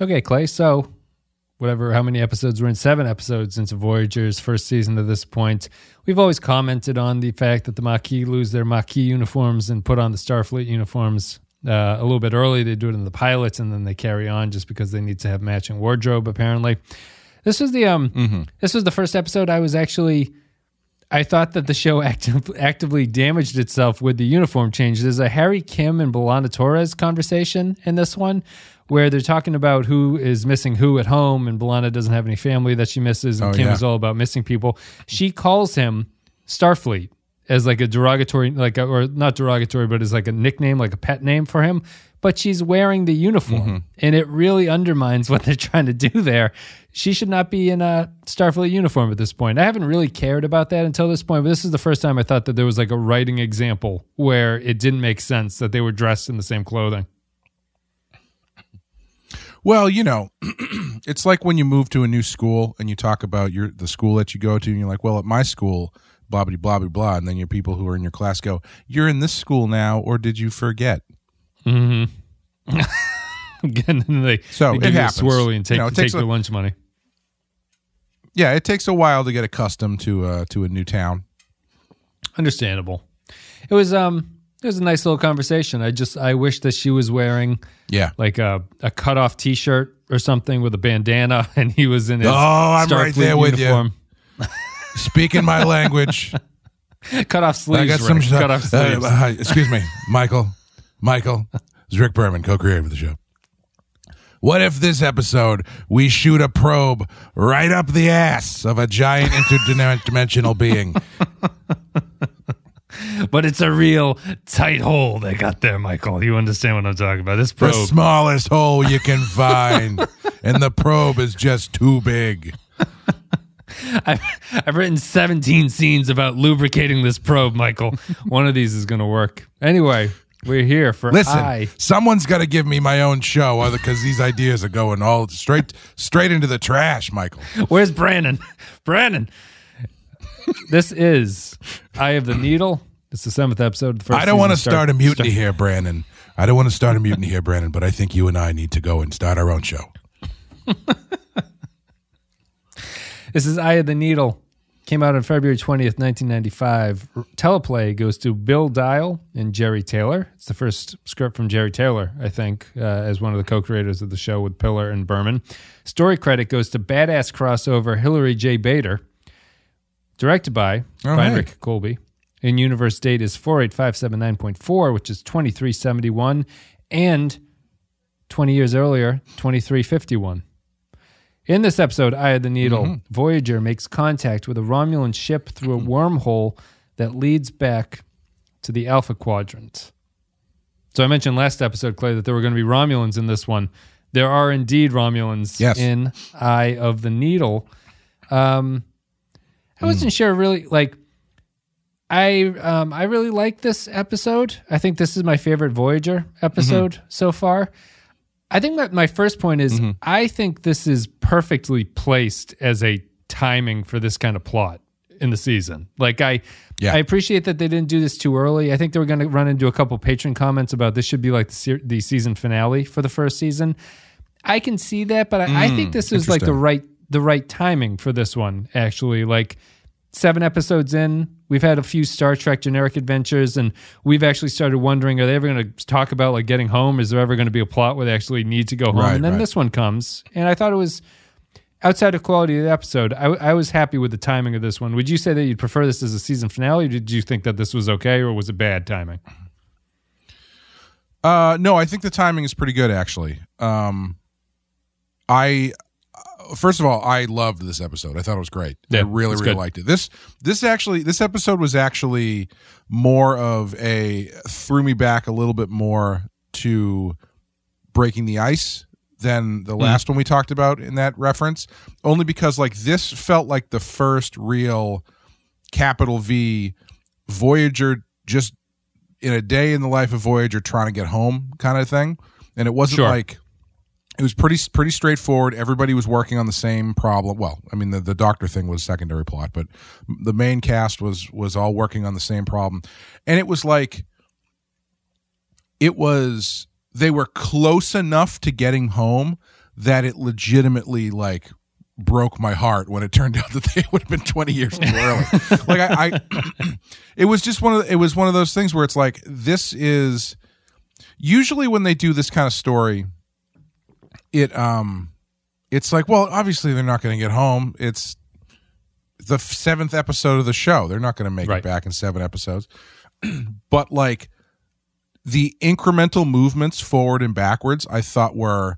Okay, Clay. So, whatever, how many episodes we're in? Seven episodes into Voyager's first season to this point. We've always commented on the fact that the Maquis lose their Maquis uniforms and put on the Starfleet uniforms uh, a little bit early. They do it in the pilots and then they carry on just because they need to have matching wardrobe, apparently. This was the um. This was the first episode I was actually. I thought that the show active, actively damaged itself with the uniform change. There's a Harry Kim and B'Elanna Torres conversation in this one where they're talking about who is missing who at home, and B'Elanna doesn't have any family that she misses, and Oh, Kim yeah. is all about missing people. She calls him Starfleet as like a derogatory, like a, or not derogatory, but as like a nickname, like a pet name for him. But she's wearing the uniform, Mm-hmm. and it really undermines what they're trying to do there. She should not be in a Starfleet uniform at this point. I haven't really cared about that until this point, but this is the first time I thought that there was like a writing example where it didn't make sense that they were dressed in the same clothing. Well, you know, it's like when you move to a new school and you talk about your the school that you go to, and you're like, "Well, at my school, blah blah blah blah blah," and then your people who are in your class go, "You're in this school now, or did you forget?" Again, they, So, they it happens. swirly and take, You know, take a- lunch money. Yeah, it takes a while to get accustomed to uh, to a new town. Understandable. It was um it was a nice little conversation. I just I wish that she was wearing Yeah, like a a cut off t shirt or something with a bandana and he was in his Oh, I'm right there with you. speaking my language. Cut off sleeves. I got some. Rick. cut off uh, sleeves. uh, excuse me, Michael. Michael, this is Rick Berman, co-creator of the show. What if this episode we shoot a probe right up the ass of a giant interdimensional being? But it's a real tight hole they got there, Michael. You understand what I'm talking about. This probe, The smallest hole you can find, and the probe is just too big. I've, I've written 17 scenes about lubricating this probe, Michael. One of these is going to work. Anyway, we're here for Listen, I. someone's got to give me my own show, because these ideas are going all straight straight into the trash, Michael. Where's Brandon? Brandon. This is Eye of the Needle. It's the seventh episode. Of the first I don't want to season. start a mutiny here, Brandon. I don't want to start a mutiny here, Brandon, but I think you and I need to go and start our own show. This is Eye of the Needle. Came out on February 20th, 1995. Teleplay goes to Bill Dial and Jeri Taylor. It's the first script from Jeri Taylor, I think, uh, as one of the co creators of the show with Piller and Berman. Story credit goes to Badass Crossover Hilary J. Bader. Directed by Oh, Heinrich. Kolbe. In universe date is 48579.4, which is 2371. And 20 years earlier, 2351. In this episode, Eye of the Needle, Voyager makes contact with a Romulan ship through a wormhole that leads back to the Alpha Quadrant. So I mentioned last episode, Clay, that there were going to be Romulans in this one. There are indeed Romulans Yes. in Eye of the Needle. Um, I wasn't hmm. sure really like I um I really like this episode. I think this is my favorite Voyager episode mm-hmm. so far. I think that my first point is mm-hmm. I think this is perfectly placed as a timing for this kind of plot in the season. Like I Yeah. I appreciate that they didn't do this too early. I think they were going to run into a couple patron comments about this should be like the se- the season finale for the first season. I can see that, but I, I think mm, this is like the right the right timing for this one. Actually, like seven episodes in, we've had a few Star Trek generic adventures, and we've actually started wondering: Are they ever going to talk about like getting home? Is there ever going to be a plot where they actually need to go home? Right, and then right. this one comes, and I thought it was outside of quality of the episode. I, I was happy with the timing of this one. Would you say that you'd prefer this as a season finale, or did you think that this was okay, or was it bad timing? Uh, no, I think the timing is pretty good actually. Um, I first of all, I loved this episode. I thought it was great. Yeah, I really, really good. liked it. This this actually this episode was actually more of a threw me back a little bit more to breaking the ice than the mm. last one we talked about in that reference. Only because like this felt like the first real capital V Voyager just in a day in the life of Voyager trying to get home kind of thing. And it wasn't Sure. like it was pretty pretty straightforward. Everybody was working on the same problem. Well, I mean the, the doctor thing was secondary plot, but the main cast was was all working on the same problem. And it was like it was they were close enough to getting home that it legitimately like broke my heart when it turned out that they would have been 20 years too early. like I, I it was just one of it was one of those things where it's like this is usually when they do this kind of story it um it's like well obviously they're not going to get home. It's the seventh episode of the show. They're not going to make Right. it back in seven episodes. But like the incremental movements forward and backwards i thought were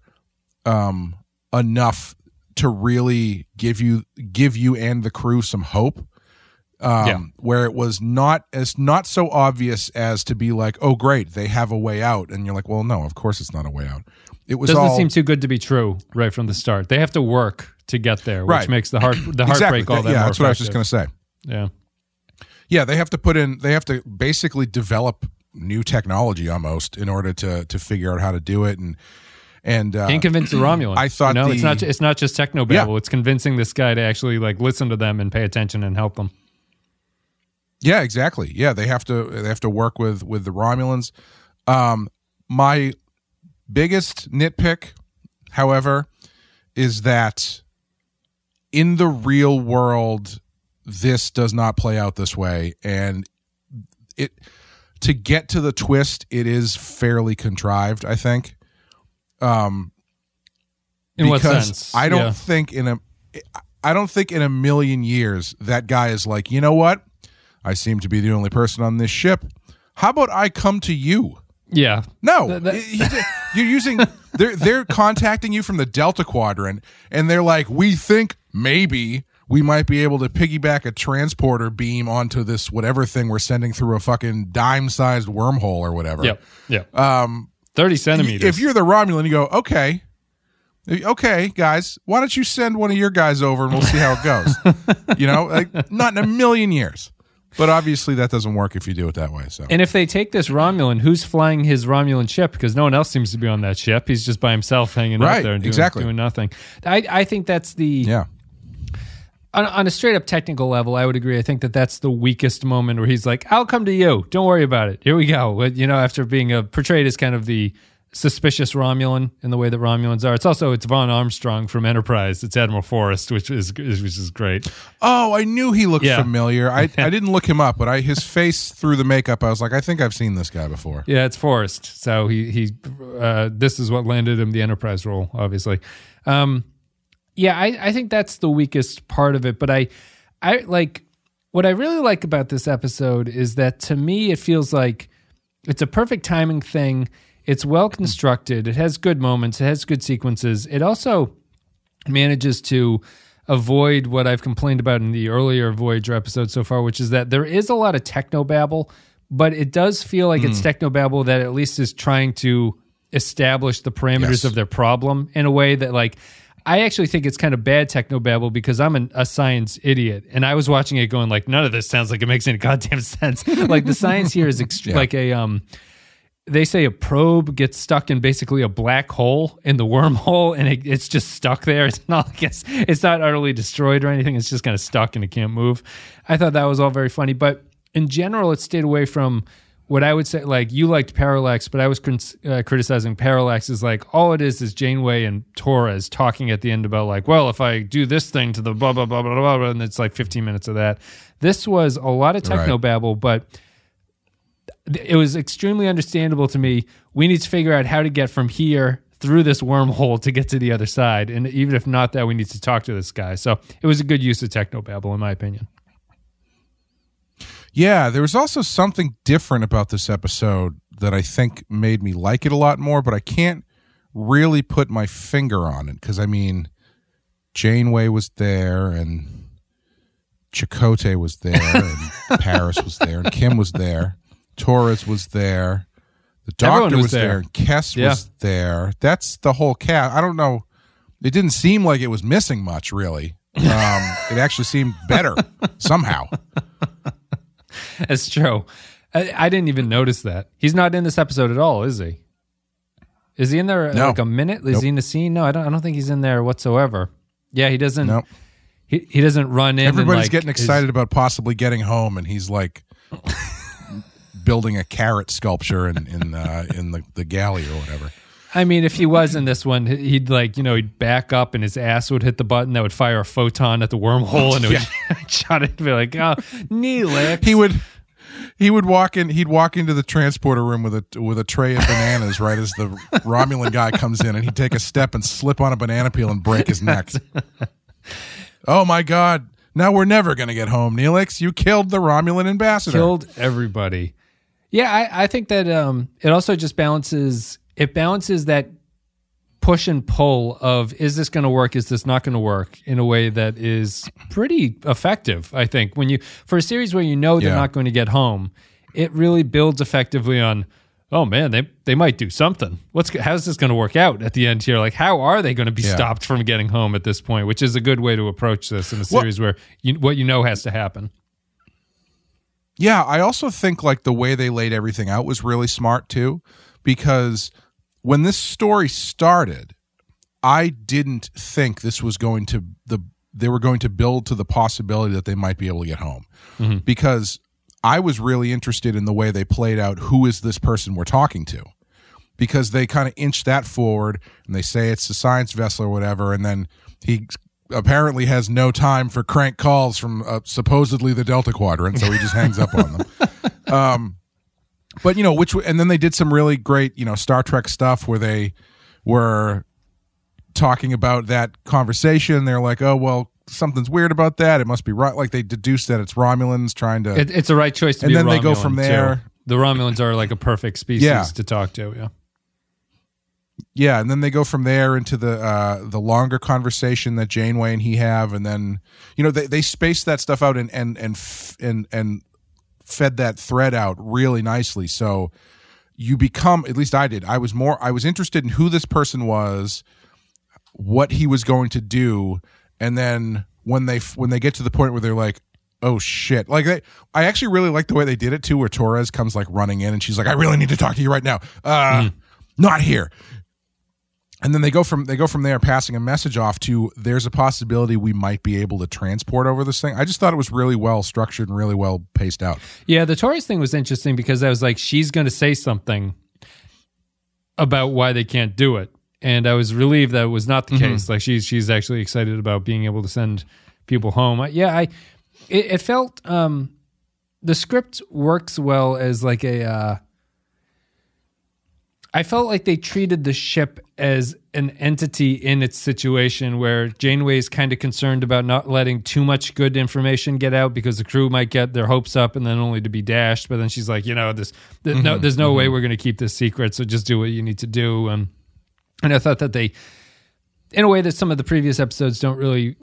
um enough to really give you give you and the crew some hope. Um Yeah. where it was not as not so obvious as to be like oh great they have a way out. And you're like well no of course it's not a way out it was Doesn't all seem too good to be true right from the start. They have to work to get there, which Right. makes the heart the exactly heartbreak all that yeah more that's what i was just going to say Yeah. yeah they have to put in they have to basically develop new technology almost in order to to figure out how to do it and and uh, and convince the Romulan. I thought you know, it's not it's not just techno babble. It's convincing this guy to actually like listen to them and pay attention and help them. Yeah, exactly. Yeah, they have to they have to work with with the Romulans. Um my biggest nitpick, however, is that in the real world this does not play out this way and it to get to the twist it is fairly contrived, I think. Um In what because sense? I don't Yeah. think in a I don't think in a million years that guy is like, you know what? I seem to be the only person on this ship. How about I come to you? Yeah. No, That- you're using. They're they're contacting you from the Delta Quadrant, and they're like, we think maybe we might be able to piggyback a transporter beam onto this whatever thing we're sending through a fucking dime-sized wormhole or whatever. Yep. Yep. Um, Thirty centimeters. if you're the Romulan, you go, okay, okay, guys, why don't you send one of your guys over and we'll see how it goes? you know, like, not in a million years. But obviously, that doesn't work if you do it that way. So, and if they take this Romulan, who's flying his Romulan ship? Because no one else seems to be on that ship. He's just by himself hanging out Right, there and doing, exactly. doing nothing. I, I think that's the yeah, on, on a straight up technical level, I would agree. I think that that's the weakest moment where he's like, "I'll come to you. Don't worry about it. Here we go." You know, after being uh portrayed as kind of the suspicious Romulan in the way that Romulans are. It's also it's Vaughn Armstrong from Enterprise. It's Admiral Forrest, which is which is great. Oh, I knew he looked Yeah. familiar. I, I didn't look him up, but I his face through the makeup, I was like, I think I've seen this guy before. Yeah, it's Forrest. So he he uh, this is what landed him the Enterprise role, obviously. Um, yeah, I, I think that's the weakest part of it. But I I like what I really like about this episode is that to me it feels like it's a perfect timing thing. It's well constructed. It has good moments. It has good sequences. It also manages to avoid what I've complained about in the earlier Voyager episode so far, which is that there is a lot of technobabble, but it does feel like Hmm. it's technobabble that at least is trying to establish the parameters Yes. of their problem in a way that like I actually think it's kind of bad technobabble because I'm an, a science idiot and I was watching it going like none of this sounds like it makes any goddamn sense. like the science here is ext- Yeah. like a um they say a probe gets stuck in basically a black hole in the wormhole and it, it's just stuck there. It's not like it's, it's not utterly destroyed or anything. It's just kind of stuck and it can't move. I thought that was all very funny, but in general, it stayed away from what I would say. Like you liked Parallax, but I was uh, criticizing Parallax is like all it is is Janeway and Torres talking at the end about like, well, if I do this thing to the blah blah blah blah blah, blah and it's like 15 minutes of that. This was a lot of Right. technobabble, but it was extremely understandable to me. We need to figure out how to get from here through this wormhole to get to the other side. And even if not that, we need to talk to this guy. So it was a good use of technobabble, in my opinion. Yeah, there was also something different about this episode that I think made me like it a lot more, but I can't really put my finger on it because I mean, Janeway was there and Chakotay was there and Paris was there and Kim was there, Torres was there, the doctor was was, there. there. and Kes Yeah. was there. That's the whole cast. I don't know. It didn't seem like it was missing much, really. Um, it actually seemed better somehow. That's true. I, I didn't even notice that. He's not in this episode at all, is he? Is he in there No. like a minute? Is Nope. he in the scene? No, I don't. I don't think he's in there whatsoever. Yeah, he doesn't. Nope. He, he doesn't run in. Everybody's like, getting is- excited about possibly getting home, and he's like building a carrot sculpture in in uh, in the, the galley or whatever. I mean, if he was in this one, he'd like, you know, he'd back up and his ass would hit the button that would fire a photon at the wormhole and it would shot it and be like, oh, Neelix. He would he would walk in he'd walk into the transporter room with a with a tray of bananas right as the Romulan guy comes in and he'd take a step and slip on a banana peel and break his neck. oh my god. Now we're never going to get home, Neelix. You killed the Romulan ambassador. Killed everybody. Yeah, I, I think that um, it also just balances. It balances that push and pull of is this going to work? Is this not going to work? In a way that is pretty effective. I think when you for a series where you know they're Yeah. not going to get home, it really builds effectively on. Oh man, they they might do something. What's how's this going to work out at the end here? Like, how are they going to be Yeah. stopped from getting home at this point? Which is a good way to approach this in a Well- series where you, what you know has to happen. Yeah, I also think like the way they laid everything out was really smart too, because when this story started, I didn't think this was going to the they were going to build to the possibility that they might be able to get home, mm-hmm. because I was really interested in the way they played out. Who is this person we're talking to? Because they kind of inch that forward and they say it's a science vessel or whatever, and then he apparently has no time for crank calls from uh, supposedly the Delta Quadrant, so he just hangs up on them. Um, but you know, which and then they did some really great, you know, Star Trek stuff where they were talking about that conversation. They're like, "Oh well, something's weird about that. It must be right." Like they deduced that it's Romulans trying to. It, it's a right choice to And then they go from too. there. The Romulans are like a perfect species Yeah. to talk to. Yeah. Yeah, and then they go from there into the uh, the longer conversation that Janeway and he have, and then you know they they space that stuff out and and and f- and and fed that thread out really nicely. So you become at least I did. I was more I was interested in who this person was, what he was going to do, and then when they when they get to the point where they're like. Oh shit! Like they, I actually really like the way they did it too. Where Torres comes like running in, and she's like, "I really need to talk to you right now." Uh, not here and then they go from they go from there passing a message off to there's a possibility we might be able to transport over this thing i just thought it was really well structured and really well paced out Yeah, the Torres thing was interesting because I was like, she's going to say something about why they can't do it, and I was relieved that it was not the case. Like she's she's actually excited about being able to send people home. Yeah, I it, it felt um, the script works well as like a. Uh, I felt like they treated the ship as an entity in its situation where Janeway is kind of concerned about not letting too much good information get out because the crew might get their hopes up and then only to be dashed. But then she's like, you know, this, th- no, there's no way we're going to keep this secret. So just do what you need to do. Um, and I thought that they, in a way that some of the previous episodes don't really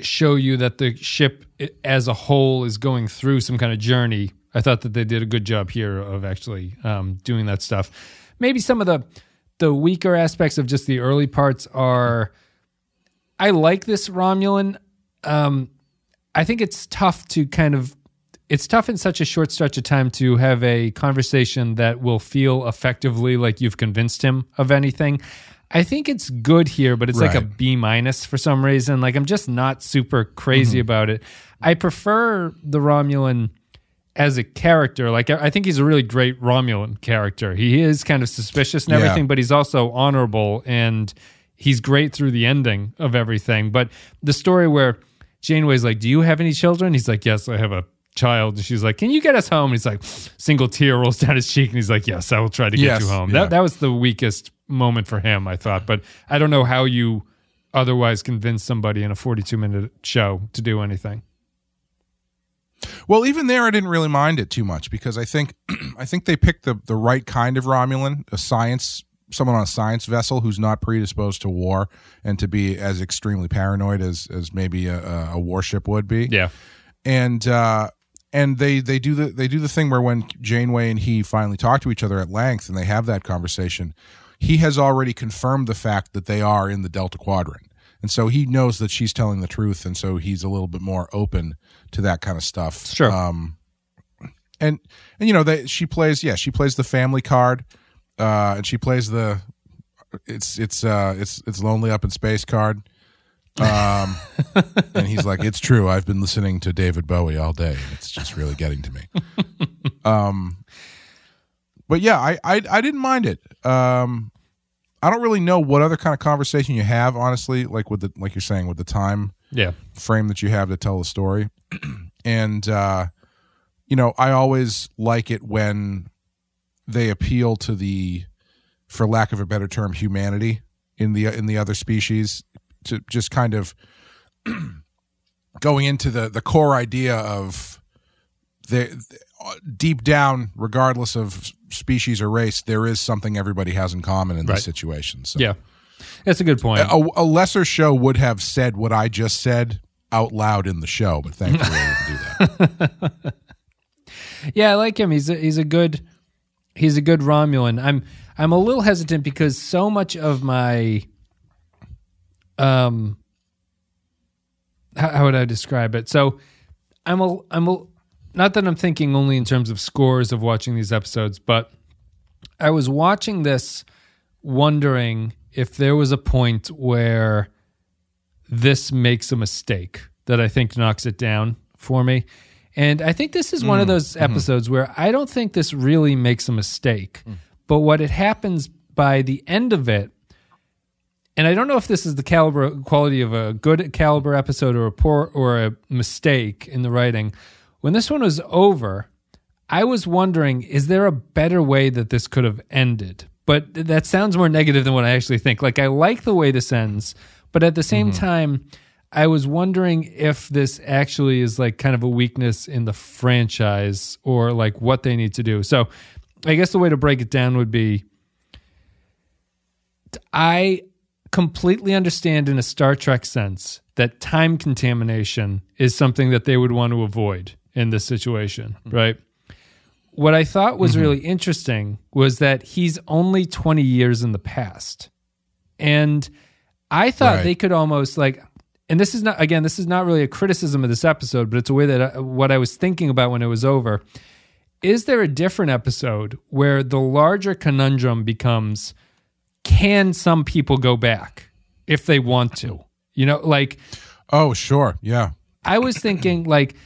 show you that the ship as a whole is going through some kind of journey. I thought that they did a good job here of actually um, doing that stuff. Maybe some of the the weaker aspects of just the early parts are. I like this Romulan. Um, I think it's tough to kind of. It's tough in such a short stretch of time to have a conversation that will feel effectively like you've convinced him of anything. I think it's good here, but it's like a B minus for some reason. Like I'm just not super crazy about it. I prefer the Romulan as a character. Like I think he's a really great Romulan character. He is kind of suspicious and Yeah. everything, but he's also honorable and he's great through the ending of everything. But the story where Janeway's like, "Do you have any children?" He's like, "Yes, I have a." Child, and she's like, "Can you get us home?" And he's like, single tear rolls down his cheek, and he's like, "Yes, I will try to get Yes, you home." yeah. That that was the weakest moment for him, I thought. But I don't know how you otherwise convince somebody in a 42 minute show to do anything. Well even there i didn't really mind it too much because i think i think they picked the the right kind of romulan a science someone on a science vessel who's not predisposed to war and to be as extremely paranoid as as maybe a, a- warship would be Yeah. and uh and they they do the they do the thing where when Janeway and he finally talk to each other at length and they have that conversation, he has already confirmed the fact that they are in the Delta Quadrant, and so he knows that she's telling the truth, and so he's a little bit more open to that kind of stuff. Sure. Um, and and you know that she plays yeah she plays the family card, uh, and she plays the it's it's uh it's it's lonely up in space card. Um, and he's like, "It's true. I've been listening to David Bowie all day, and it's just really getting to me." um, but yeah, I, I I didn't mind it. Um, I don't really know what other kind of conversation you have, honestly, like with the like you're saying with the time Yeah. frame that you have to tell the story. and uh you know, I always like it when they appeal to the for lack of a better term humanity in the in the other species to just kind of going into the the core idea of the deep down regardless of species or race there is something everybody has in common in Right. this situation so Yeah. That's a good point. a, a lesser show would have said what I just said out loud in the show, but thankfully I didn't do that. Yeah, I like him. He's a, he's a good he's a good Romulan. I'm I'm a little hesitant because so much of my um how, how would I describe it? So I'm a I'm a not that I'm thinking only in terms of scores of watching these episodes, but I was watching this wondering if there was a point where this makes a mistake that I think knocks it down for me. And I think this is one of mm, those mm-hmm. episodes where I don't think this really makes a mistake. Mm. But what it happens by the end of it, and I don't know if this is the caliber quality of a good caliber episode or a poor or a mistake in the writing. When this one was over, I was wondering, is there a better way that this could have ended? But that sounds more negative than what I actually think. Like, I like the way this ends, but at the same mm-hmm. time, I was wondering if this actually is like kind of a weakness in the franchise or like what they need to do. So, I guess the way to break it down would be I completely understand in a Star Trek sense that time contamination is something that they would want to avoid in this situation, mm-hmm. right? What I thought was mm-hmm. really interesting was that he's only 20 years in the past. And I thought Right. they could almost like and this is not again this is not really a criticism of this episode, but it's a way that I, what I was thinking about when it was over. Is there a different episode where the larger conundrum becomes can some people go back if they want to? You know, like Oh, sure. Yeah. I was thinking like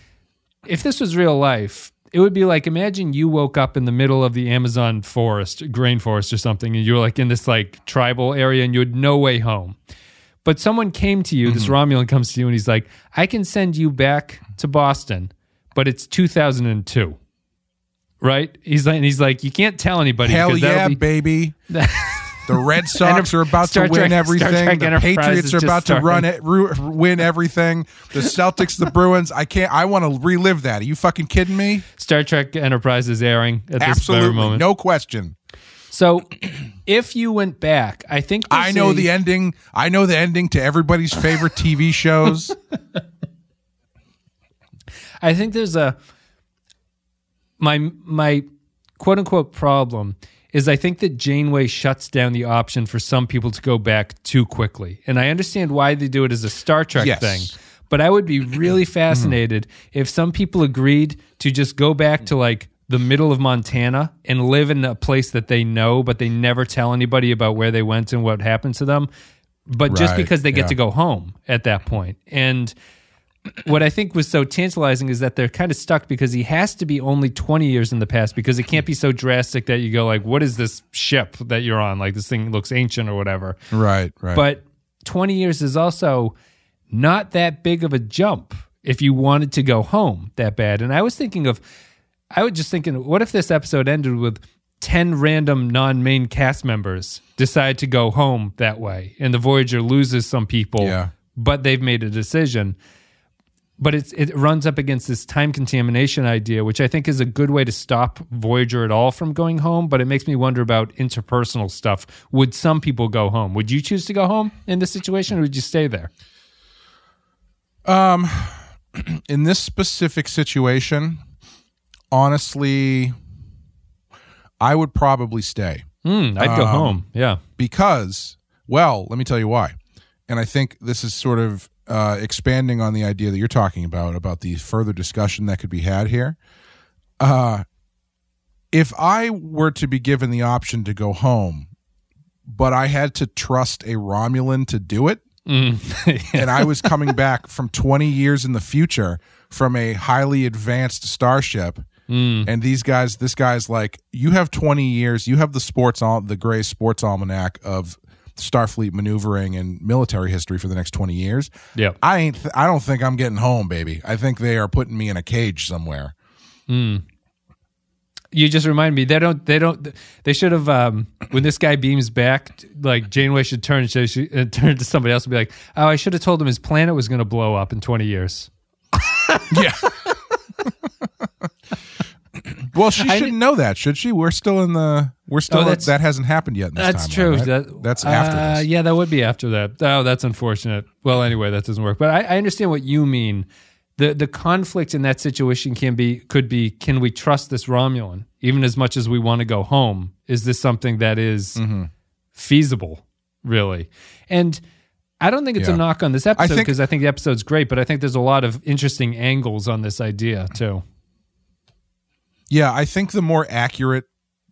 if this was real life, it would be like imagine you woke up in the middle of the Amazon forest, grain forest or something, and you were like in this like tribal area and you had no way home. But someone came to you, this mm-hmm. Romulan comes to you and he's like, I can send you back to Boston, but it's 2002. Right? He's like, and he's like, you can't tell anybody. Hell yeah, be- baby. The Red Sox are about Star to win Trek- everything. The Patriots are just about to run it, ru- win everything. The Celtics, the Bruins. I can't. I want to relive that. Are you fucking kidding me? Star Trek Enterprise is airing at this very moment. no question. So if you went back, I think I know a- the ending. I know the ending to everybody's favorite TV shows. I think there's a my my quote unquote problem is I think that Janeway shuts down the option for some people to go back too quickly. And I understand why they do it as a Star Trek Yes. thing. But I would be really mm-hmm. fascinated if some people agreed to just go back to like the middle of Montana and live in a place that they know, but they never tell anybody about where they went and what happened to them. But just because they get yeah. to go home at that point. And what I think was so tantalizing is that they're kind of stuck because he has to be only 20 years in the past because it can't be so drastic that you go like, what is this ship that you're on? Like this thing looks ancient or whatever. right, right. But 20 years is also not that big of a jump if you wanted to go home that bad. And I was thinking of, I was just thinking, what if this episode ended with 10 random non main cast members decide to go home that way and the Voyager loses some people, Yeah. but they've made a decision? But it's, it runs up against this time contamination idea, which I think is a good way to stop Voyager at all from going home. But it makes me wonder about interpersonal stuff. Would some people go home? Would you choose to go home in this situation, or would you stay there? Um, in this specific situation, honestly, I would probably stay Hmm, I'd go home. Yeah. because, well, let me tell you why. And I think this is sort of uh, expanding on the idea that you're talking about, about the further discussion that could be had here. Uh, if I were to be given the option to go home, but I had to trust a Romulan to do it, and I was coming back from 20 years in the future from a highly advanced starship, And these guys, this guy's like, you have 20 years, you have the sports, al- the gray sports almanac of Starfleet maneuvering and military history for the next 20 years. Yeah. I ain't, th- I don't think I'm getting home, baby. I think they are putting me in a cage somewhere. You just remind me they don't they don't they should have um when this guy beams back like Janeway should turn she should, uh, turn to somebody else and be like oh I should have told him his planet was going to blow up in 20 years. Yeah. well, she shouldn't know that, should she? We're still in the. We're still. Oh, that's- that hasn't happened yet. In this That's timeline, true. right? That- that's after uh, this. Yeah, that would be after that. Oh, that's unfortunate. Well, anyway, that doesn't work. But I, I understand what you mean. The the conflict in that situation can be could be can we trust this Romulan even as much as we want to go home? Is this something that is Mm-hmm. feasible, really? And I don't think it's a knock on this episode think- because I think the episode's great, but I think there's a lot of interesting angles on this idea too. Yeah, I think the more accurate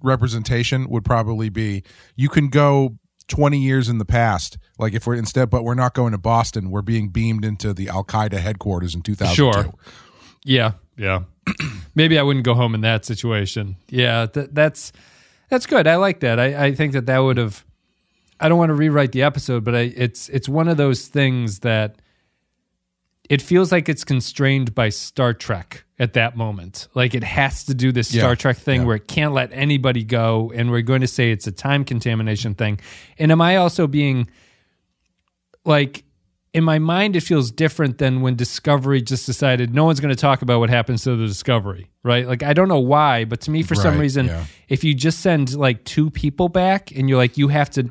representation would probably be you can go 20 years in the past like if we're instead but we're not going to Boston we're being beamed into the Al-Qaeda headquarters in 2002 Sure. Yeah, yeah. Maybe I wouldn't go home in that situation. Yeah, th- that's that's good. I like that. I, I think that that would have. I don't want to rewrite the episode, but I, it's it's one of those things that it feels like it's constrained by Star Trek at that moment. Like it has to do this Yeah, Star Trek thing yeah. where it can't let anybody go, and we're going to say it's a time contamination thing. And am I also being like in my mind it feels different than when discovery just decided no one's going to talk about what happens to the discovery right like i don't know why but to me for some reason yeah. if you just send like two people back and you're like you have to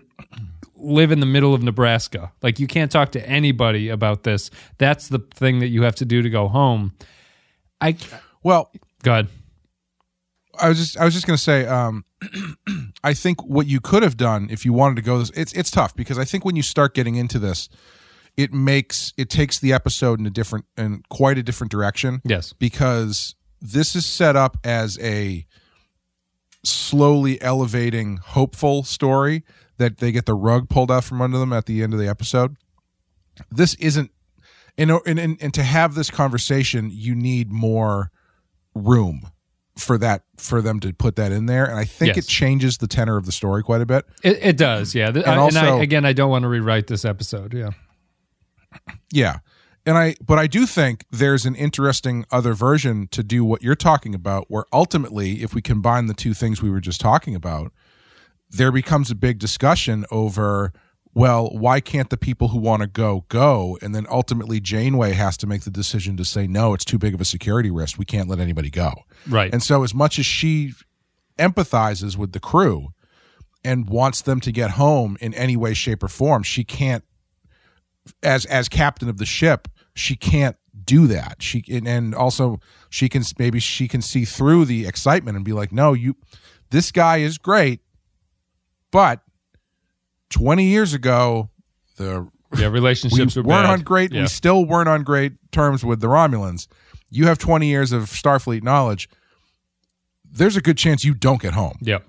live in the middle of nebraska. Like you can't talk to anybody about this. That's the thing that you have to do to go home. I well god I was just I was just going to say um I think what you could have done if you wanted to go this it's it's tough because I think when you start getting into this it makes it takes the episode in a different and quite a different direction. Yes. Because this is set up as a slowly elevating hopeful story that they get the rug pulled out from under them at the end of the episode. This isn't and and, and, and to have this conversation you need more room for that for them to put that in there. And i think Yes. it changes the tenor of the story quite a bit. It, it does yeah. And I- and I, also- again i don't want to rewrite this episode yeah. Yeah. And I but I do think there's an interesting other version to do what you're talking about where ultimately if we combine the two things we were just talking about there becomes a big discussion over well why can't the people who want to go go? And then ultimately Janeway has to make the decision to say no it's too big of a security risk. We can't let anybody go. right. And so as much as she empathizes with the crew and wants them to get home in any way shape or form she can't as as captain of the ship she can't do that. She and, and also she can maybe she can see through the excitement and be like no you this guy is great but 20 years ago the yeah we relationships were weren't bad. on great yeah. we still weren't on great terms with the romulans you have 20 years of starfleet knowledge there's a good chance you don't get home yeah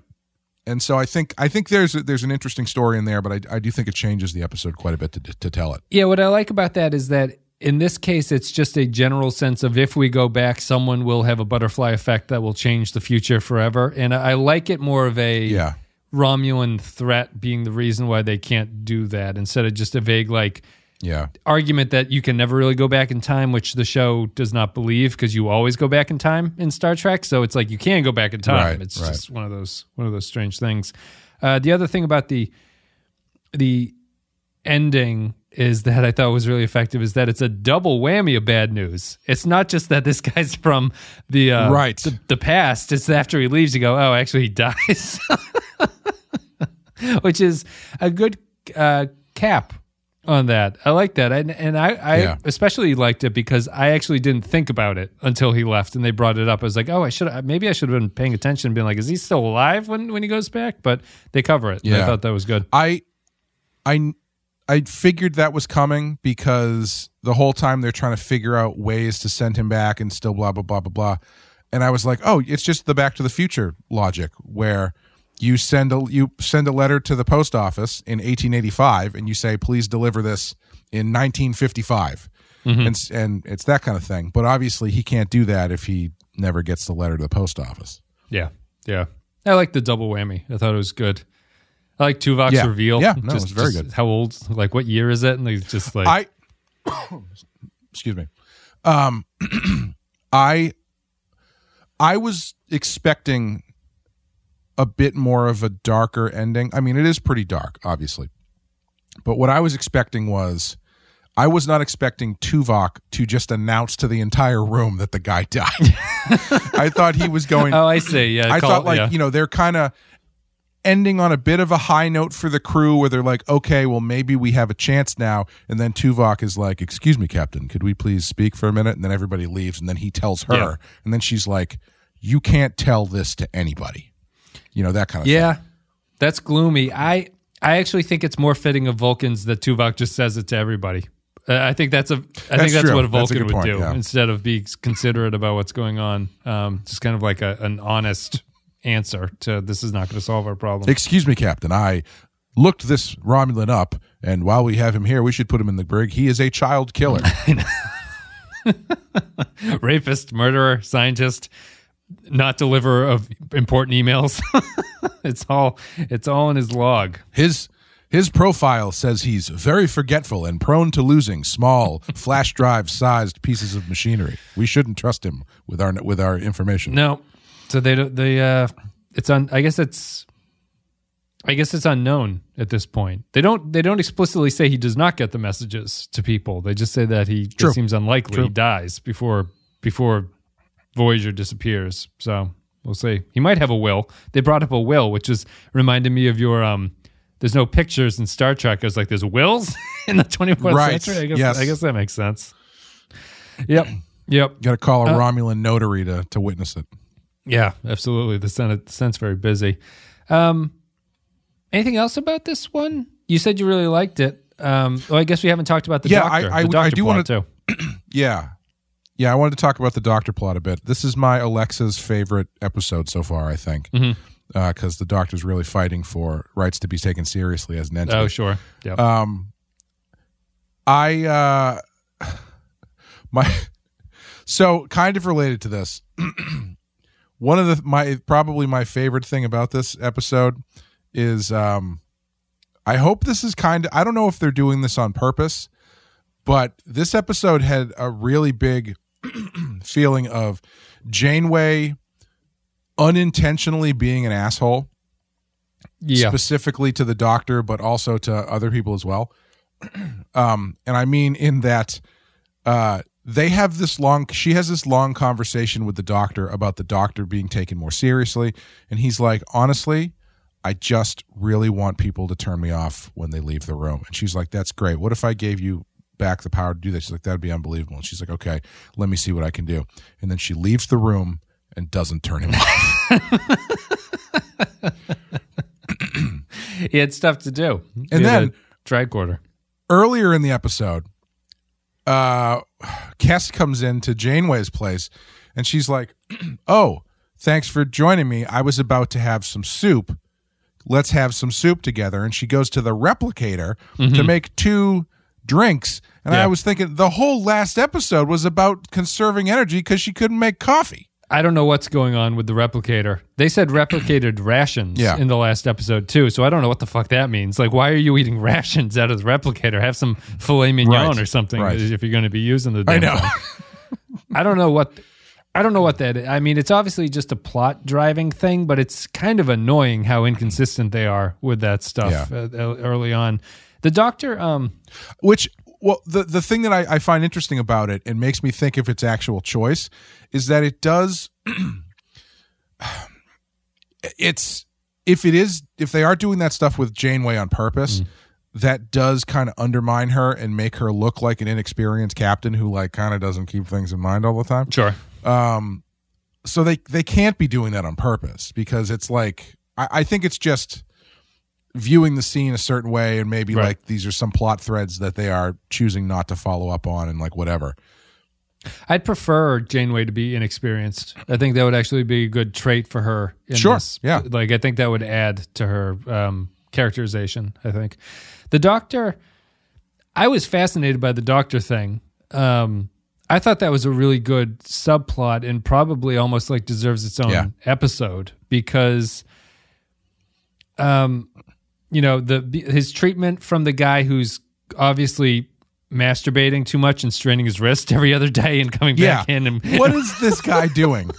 and so i think i think there's there's an interesting story in there but i, I do think it changes the episode quite a bit to, to tell it Yeah, what I like about that is that in this case, it's just a general sense of if we go back, someone will have a butterfly effect that will change the future forever. And I I like it more of a yeah Romulan threat being the reason why they can't do that instead of just a vague, like, yeah argument that you can never really go back in time, which the show does not believe because you always go back in time in Star Trek. So it's like you can go back in time. Right, it's right. just one of those one of those strange things. Uh, the other thing about the the ending is that I thought was really effective is that it's a double whammy of bad news. It's not just that this guy's from the uh, Right. the, the past. It's after he leaves, you go, oh, actually he dies, which is a good uh, cap on that. I like that, and and I, I Yeah. especially liked it because I actually didn't think about it until he left, and they brought it up. I was like, oh, I should maybe I should have been paying attention, and being like, is he still alive when when he goes back? But they cover it. and I thought that was good. I I I figured that was coming because the whole time they're trying to figure out ways to send him back and still blah blah blah blah blah. And I was like, "Oh, it's just the back to the future logic where you send a you send a letter to the post office in 1885 and you say, "Please deliver this in 1955." And s- and it's that kind of thing. But obviously he can't do that if he never gets the letter to the post office. Yeah, yeah. I like the double whammy. I thought it was good. I like Tuvok's Yeah. reveal. Yeah, no, was very good. How old? Like what year is it? And he's just like, I excuse me. Um I I was expecting a bit more of a darker ending. I mean, it is pretty dark, obviously. But what I was expecting was I was not expecting Tuvok to just announce to the entire room that the guy died. I thought he was going oh, I see. Yeah, I call- thought like yeah. you know they're kind of ending on a bit of a high note for the crew where they're like okay well maybe we have a chance now and then Tuvok is like excuse me captain could we please speak for a minute and then everybody leaves and then he tells her Yeah. and then she's like you can't tell this to anybody you know that kind of Yeah, that's gloomy. I I actually think it's more fitting of Vulcans that Tuvok just says it to everybody. Uh, I think that's a. I That's think that's true. what a That's a Vulcan would point, do yeah. instead of being considerate about what's going on. Um, just kind of like a, an honest answer to this is not going to solve our problem. excuse me captain I looked this Romulan up and while we have him here we should put him in the brig he is a child killer Rapist, murderer, scientist, not deliver of important emails. it's all. It's all in his log. His his profile says he's very forgetful and prone to losing small flash drive sized pieces of machinery. We shouldn't trust him with our with our information. No. So they don't they uh it's on I guess it's I guess it's unknown at this point. They don't they don't explicitly say he does not get the messages to people. They just say that he it seems unlikely True. he dies before before Voyager disappears. So we'll see. He might have a will. They brought up a will, which is reminded me of your um there's no pictures in Star Trek. I was like, there's wills in the 21st Right. century. I guess, Yes. I guess that makes sense. Yep. Yep. Got to call a Uh, Romulan notary to to witness it. Yeah, absolutely. The Senate the Senate's very busy. Um, anything else about this one? You said you really liked it. Um, well, I guess we haven't talked about the Yeah, doctor. I- I- I do wanna- Yeah. Yeah, I wanted to talk about the Doctor plot a bit. This is my Alexa's favorite episode so far, I think, because Mm-hmm. the Doctor's really fighting for rights to be taken seriously as an entity. Oh, sure. Yeah. Um, I uh, my so kind of related to this. One of the my probably my favorite thing about this episode is um, I hope this is kind of I don't know if they're doing this on purpose, but this episode had a really big feeling of Janeway unintentionally being an asshole yeah. specifically to the doctor, but also to other people as well. um, and I mean in that uh, they have this long. She has this long conversation with the doctor about the doctor being taken more seriously, and he's like, honestly. I just really want people to turn me off when they leave the room. And she's like, That's great. What if I gave you back the power to do that. She's like, That'd be unbelievable. And she's like, Okay, let me see what I can do. And then she leaves the room and doesn't turn him off. he had stuff to do. And then- a quarter. earlier in the episode, uh, Kes comes into Janeway's place and she's like, Oh, thanks for joining me. I was about to have some soup. Let's have some soup together. And she goes to the replicator to make two drinks. And Yeah. I was thinking the whole last episode was about conserving energy because she couldn't make coffee. I don't know what's going on with the replicator. They said replicated rations Yeah. in the last episode too, so I don't know what the fuck that means. Like, why are you eating rations out of the replicator? Have some filet mignon Right. or something Right. if you're going to be using the. I know. I don't know what. I don't know what that is. I mean, it's obviously just a plot driving thing, but it's kind of annoying how inconsistent they are with that stuff Yeah. uh, early on. The doctor, um, Which, well, the the thing that I, I find interesting about it and makes me think of its actual choice is that it does. it's if it is if they are doing that stuff with Janeway on purpose, that does kind of undermine her and make her look like an inexperienced captain who like kind of doesn't keep things in mind all the time. sure, Um, so they they can't be doing that on purpose because it's like I, I think it's just viewing the scene a certain way and maybe Right. like these are some plot threads that they are choosing not to follow up on and like whatever. I'd prefer Janeway to be inexperienced. I think that would actually be a good trait for her. In Sure, this. yeah. Like I think that would add to her um, characterization. I think the Doctor. I was fascinated by the Doctor thing. Um, I thought that was a really good subplot and probably almost like deserves its own Yeah. episode because, um, you know, the his treatment from the guy who's obviously masturbating too much and straining his wrist every other day and coming Yeah. back in and What is this guy doing?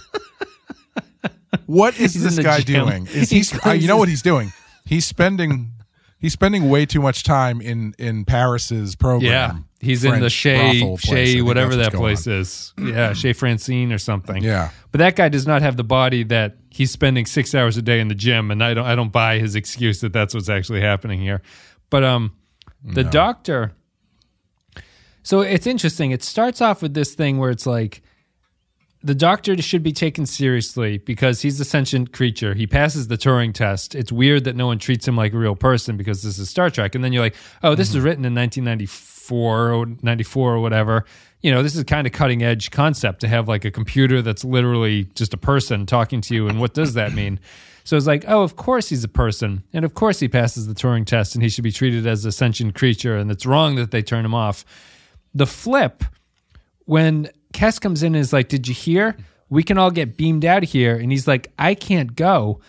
What is He's this guy gym. doing? Is He he? uh, you know what he's doing? He's spending. He's spending way too much time in in Paris's program. yeah, he's in the French Chez brothel place. I Chez whatever that place is. Yeah, Chez Francine or something. Yeah. But that guy does not have the body that he's spending six hours a day in the gym, and I don't I don't buy his excuse that that's what's actually happening here. But um, the doctor. So it's interesting. It starts off with this thing where it's like the doctor should be taken seriously because he's a sentient creature. He passes the Turing test. It's weird that no one treats him like a real person because this is Star Trek. And then you're like, oh, this is written in 1994 or 94 or whatever. You know, this is kind of cutting edge concept to have like a computer that's literally just a person talking to you. And what does that mean? So it's like, oh, of course he's a person. And of course he passes the Turing test and he should be treated as a sentient creature. And it's wrong that they turn him off. The flip when Kes comes in and is like, Did you hear? We can all get beamed out of here. And he's like, I can't go.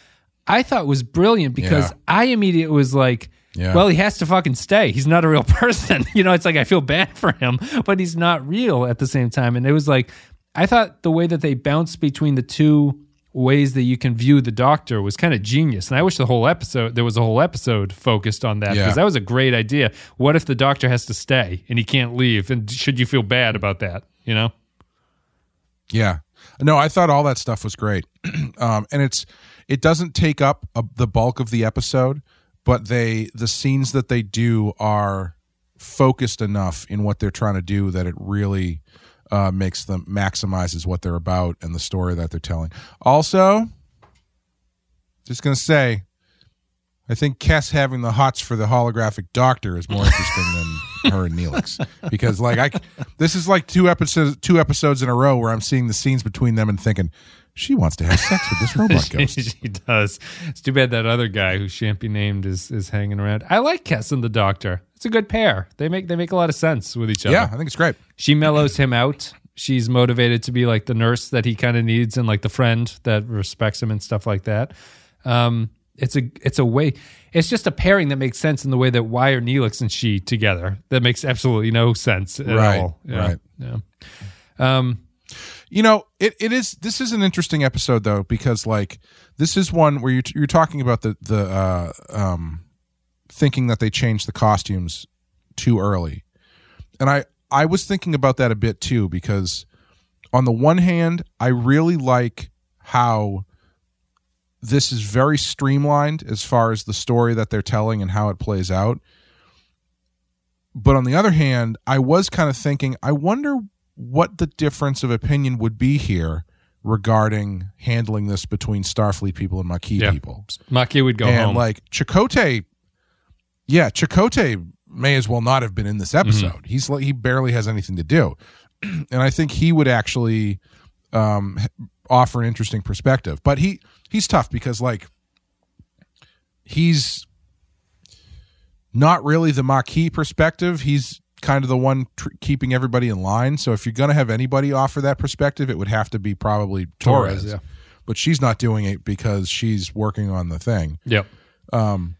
I thought was brilliant because Yeah. I immediately was like, Yeah. Well, he has to fucking stay. He's not a real person. you know, it's like I feel bad for him, but he's not real at the same time. And it was like, I thought the way that they bounced between the two ways that you can view the doctor was kind of genius. And I wish the whole episode, there was a whole episode focused on that Yeah. because that was a great idea. What if the doctor has to stay and he can't leave? And should you feel bad about that? You know? Yeah. No, I thought all that stuff was great. um, and it's it doesn't take up a, the bulk of the episode, but they the scenes that they do are focused enough in what they're trying to do that it really uh, makes them maximizes what they're about and the story that they're telling. Also, just gonna say, I think Kes having the hots for the holographic doctor is more interesting than her and Neelix because like I this is like two episodes two episodes in a row where I'm seeing the scenes between them and thinking she wants to have sex with this robot ghost. she does. It's too bad that other guy who shan't be named is is hanging around. I like Kes and the Doctor. It's a good pair. They make they make a lot of sense with each other. Yeah, I think it's great. She mellows him out. She's motivated to be like the nurse that he kind of needs and like the friend that respects him and stuff like that. Um, it's a it's a way. It's just a pairing that makes sense in the way that why are Neelix and she together? That makes absolutely no sense at Right, all. Yeah, right. Yeah. Um, You know, it, it is. This is an interesting episode though because like this is one where you're you're talking about the the uh, um, thinking that they changed the costumes too early, and I I was thinking about that a bit too because on the one hand I really like how this is very streamlined as far as the story that they're telling and how it plays out. But on the other hand, I was kind of thinking, I wonder what the difference of opinion would be here regarding handling this between Starfleet people and Maquis Yeah. people. Maquis would go and home. like Chakotay, yeah, Chakotay may as well not have been in this episode. He's like he barely has anything to do, and I think he would actually um, offer an interesting perspective. But he he's tough because like he's not really the Maquis perspective. He's kind of the one tr- keeping everybody in line. So if you're going to have anybody offer that perspective, it would have to be probably Torres. Torres, yeah. But she's not doing it because she's working on the thing. Yep. Um,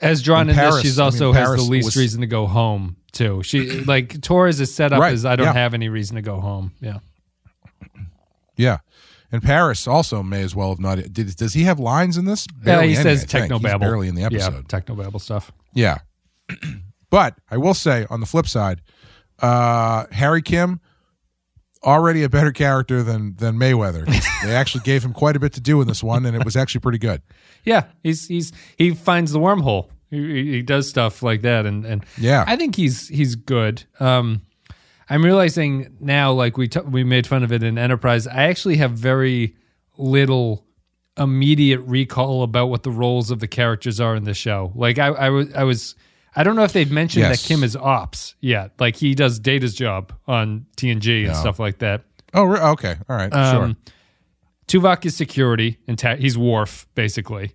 As drawn in Paris, this, she's I mean, also has the least was- reason to go home too. She like Torres is set up Right, as I don't yeah. have any reason to go home. Yeah. yeah. And Paris also may as well have not. Did, does he have lines in this? Yeah, he any, says I think. He's technobabble. barely in the Yeah, episode. technobabble stuff. Yeah. but I will say on the flip side, uh, Harry Kim already a better character than than Mayweather. they actually gave him quite a bit to do in this one, and it was actually pretty good. Yeah, he's he's he finds the wormhole. He, he- does stuff like that, and and Yeah. I think he's he's good. Um, I'm realizing now, like we t- we made fun of it in Enterprise. I actually have very little immediate recall about what the roles of the characters are in the show. Like I I was I was. I don't know if they've mentioned Yes. that Kim is ops yet. Like he does Data's job on TNG and stuff like that. Oh, okay, all right, Um, sure. Tuvok is security, and ta- he's Worf basically.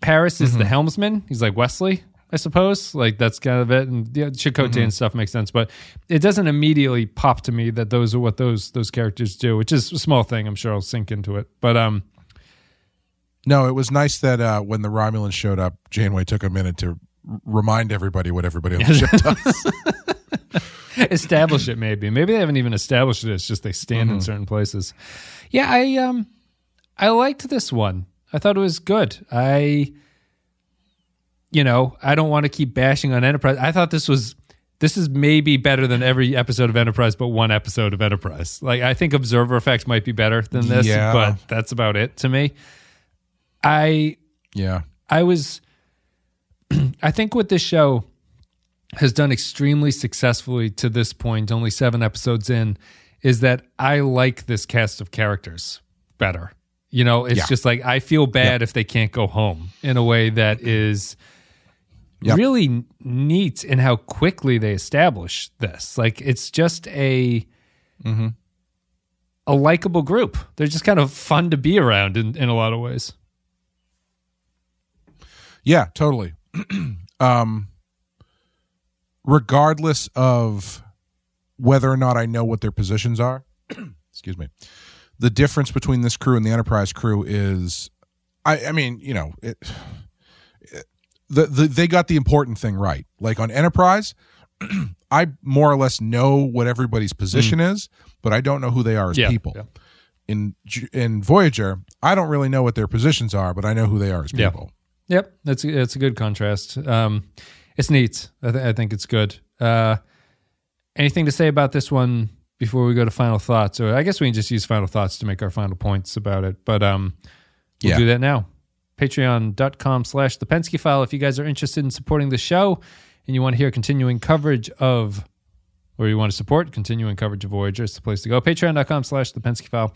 Paris is the Mm-hmm. helmsman. He's like Wesley. I suppose. Like that's kind of it. And yeah, Chakotay Mm-hmm. and stuff makes sense, but it doesn't immediately pop to me that those are what those those characters do, which is a small thing. I'm sure I'll sink into it. But um, No, it was nice that uh, when the Romulans showed up, Janeway took a minute to remind everybody what everybody on the ship does. establish it maybe. Maybe they haven't even established it. It's just they stand Mm-hmm. in certain places. Yeah, I um I liked this one. I thought it was good. I you know, I don't want to keep bashing on Enterprise. I thought this was this is maybe better than every episode of Enterprise but one episode of Enterprise. Like I think Observer Effects might be better than this, Yeah. but that's about it to me. I yeah. I was I think what this show has done extremely successfully to this point, only seven episodes in, is that I like this cast of characters better. You know, it's Yeah. just like I feel bad if they can't go home in a way that mm-hmm. is Yep. really neat in how quickly they establish this. Like it's just a mm-hmm. a likable group. They're just kind of fun to be around in, in a lot of ways. Yeah, totally. um, regardless of whether or not I know what their positions are, excuse me, the difference between this crew and the Enterprise crew is, I, I mean, you know, it, it- the, the they got the important thing right. Like on Enterprise, I more or less know what everybody's position is, but I don't know who they are as Mm. Yeah, people. yeah. In in Voyager, I don't really know what their positions are, but I know who they are as people. Yep, that's a, that's a good contrast. Um, it's neat. I, th- I think it's good. Uh, anything to say about this one before we go to final thoughts? Or I guess we can just use final thoughts to make our final points about it. But um, we'll Yeah. do that now. Patreon.com slash the Pensky file. If you guys are interested in supporting the show and you want to hear continuing coverage of or you want to support continuing coverage of Voyager, it's the place to go. Patreon.com slash the Pensky file.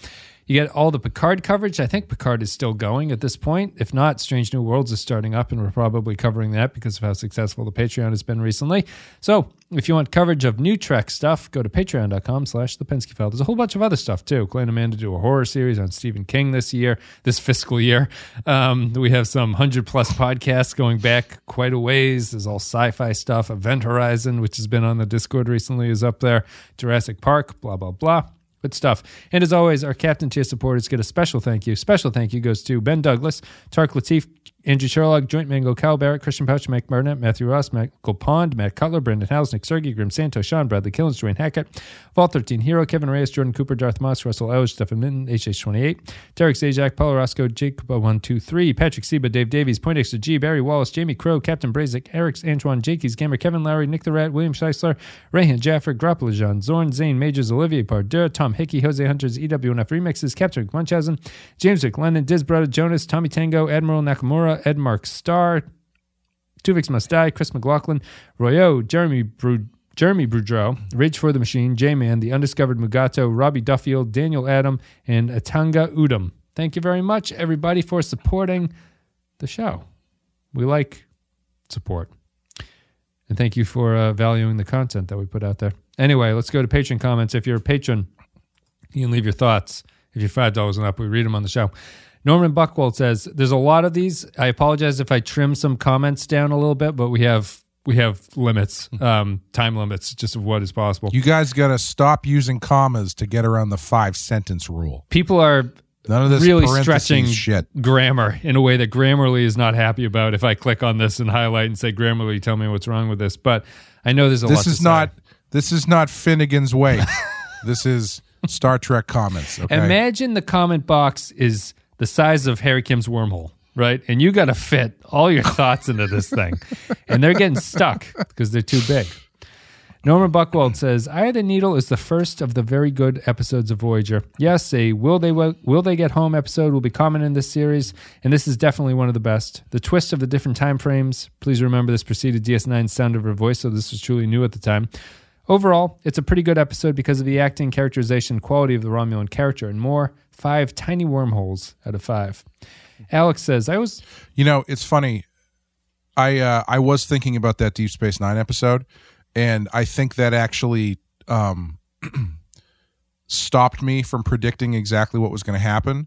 You get all the Picard coverage. I think Picard is still going at this point. If not, Strange New Worlds is starting up, and we're probably covering that because of how successful the Patreon has been recently. So if you want coverage of new Trek stuff, go to patreon.com slash the Pensky file. There's a whole bunch of other stuff too. Clay and Amanda do a horror series on Stephen King this year, this fiscal year. Um, we have some 100 plus podcasts going back quite a ways. There's all sci fi stuff. Event Horizon, which has been on the Discord recently, is up there. Jurassic Park, blah, blah, blah. Good stuff. And as always, our Captain Tier supporters get a special thank you. Special thank you goes to Ben Douglas, Tark Latif, Andrew Sherlock, Joint Mango, Cal Barrett, Christian Pouch, Mike Burnett, Matthew Ross, Michael Pond, Matt Cutler, Brendan House, Nick Sergey, Grim Santos, Sean Bradley Killens, Dwayne Hackett, Vault 13 Hero, Kevin Reyes, Jordan Cooper, Darth Moss, Russell Ellis, Stefan Minton, HH28, Derek Zajac, Paulo Roscoe, Jacob123, Patrick Seba, Dave Davies, Poindexter G, Barry Wallace, Jamie Crow, Captain Brazic, Eric Antoine, Jakey's Gamer, Kevin Lowry, Nick the Rat, William Scheisler, Rayhan Jaffer, Grappler Jean, Zorn, Zane, Majors, Olivier Pardeur, Tom Hickey, Jose Hunters, EWNF Remixes, Captain Munchausen, James McLennan, Diz Jonas, Tommy Tango, Admiral Nakamura, Ed Mark Starr, Tuvix Must Die, Chris McLaughlin, Royo, Jeremy Bru- Jeremy Boudreau, Rage for the Machine, J Man, The Undiscovered Mugato, Robbie Duffield, Daniel Adam, and Atanga Udom. Thank you very much, everybody, for supporting the show. We like support. And thank you for uh, valuing the content that we put out there. Anyway, let's go to patron comments. If you're a patron, you can leave your thoughts. If you're $5 and up, we read them on the show. Norman Buckwald says, There's a lot of these. I apologize if I trim some comments down a little bit, but we have we have limits, um, time limits, just of what is possible. You guys got to stop using commas to get around the five sentence rule. People are None of this really stretching shit. grammar in a way that Grammarly is not happy about. If I click on this and highlight and say Grammarly, tell me what's wrong with this. But I know there's a lot. This is say. not. This is not Finnegan's Wake. this is Star Trek comments. Okay. Imagine the comment box is the size of Harry Kim's wormhole, right? And you got to fit all your thoughts into this thing, and they're getting stuck because they're too big. Norman Buckwald says, "Eye of the Needle is the first of the very good episodes of Voyager. Yes, a will they will they get home episode will be common in this series, and this is definitely one of the best. The twist of the different time frames. Please remember this preceded DS9's Sound of Her Voice, so this was truly new at the time." Overall, it's a pretty good episode because of the acting, characterization, quality of the Romulan character, and more. Five tiny wormholes out of five. Alex says, I was. You know, it's funny. I uh, I was thinking about that Deep Space Nine episode, and I think that actually um, stopped me from predicting exactly what was going to happen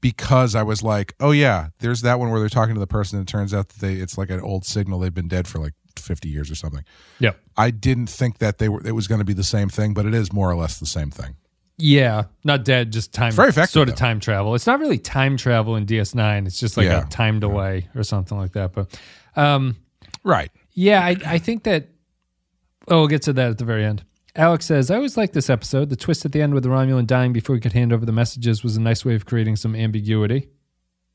because I was like, oh yeah, there's that one where they're talking to the person and it turns out that they it's like an old signal they've been dead for like 50 years or something. Yeah. I didn't think that they were it was going to be the same thing, but it is more or less the same thing. Yeah, not dead, just time. very effective, sort of though. time travel. It's not really time travel in DS9. It's just like Yeah. a time delay or something like that. But um, Right. yeah, I, I think that. Oh, we'll get to that at the very end. Alex says, I always like this episode. The twist at the end with the Romulan dying before he could hand over the messages was a nice way of creating some ambiguity.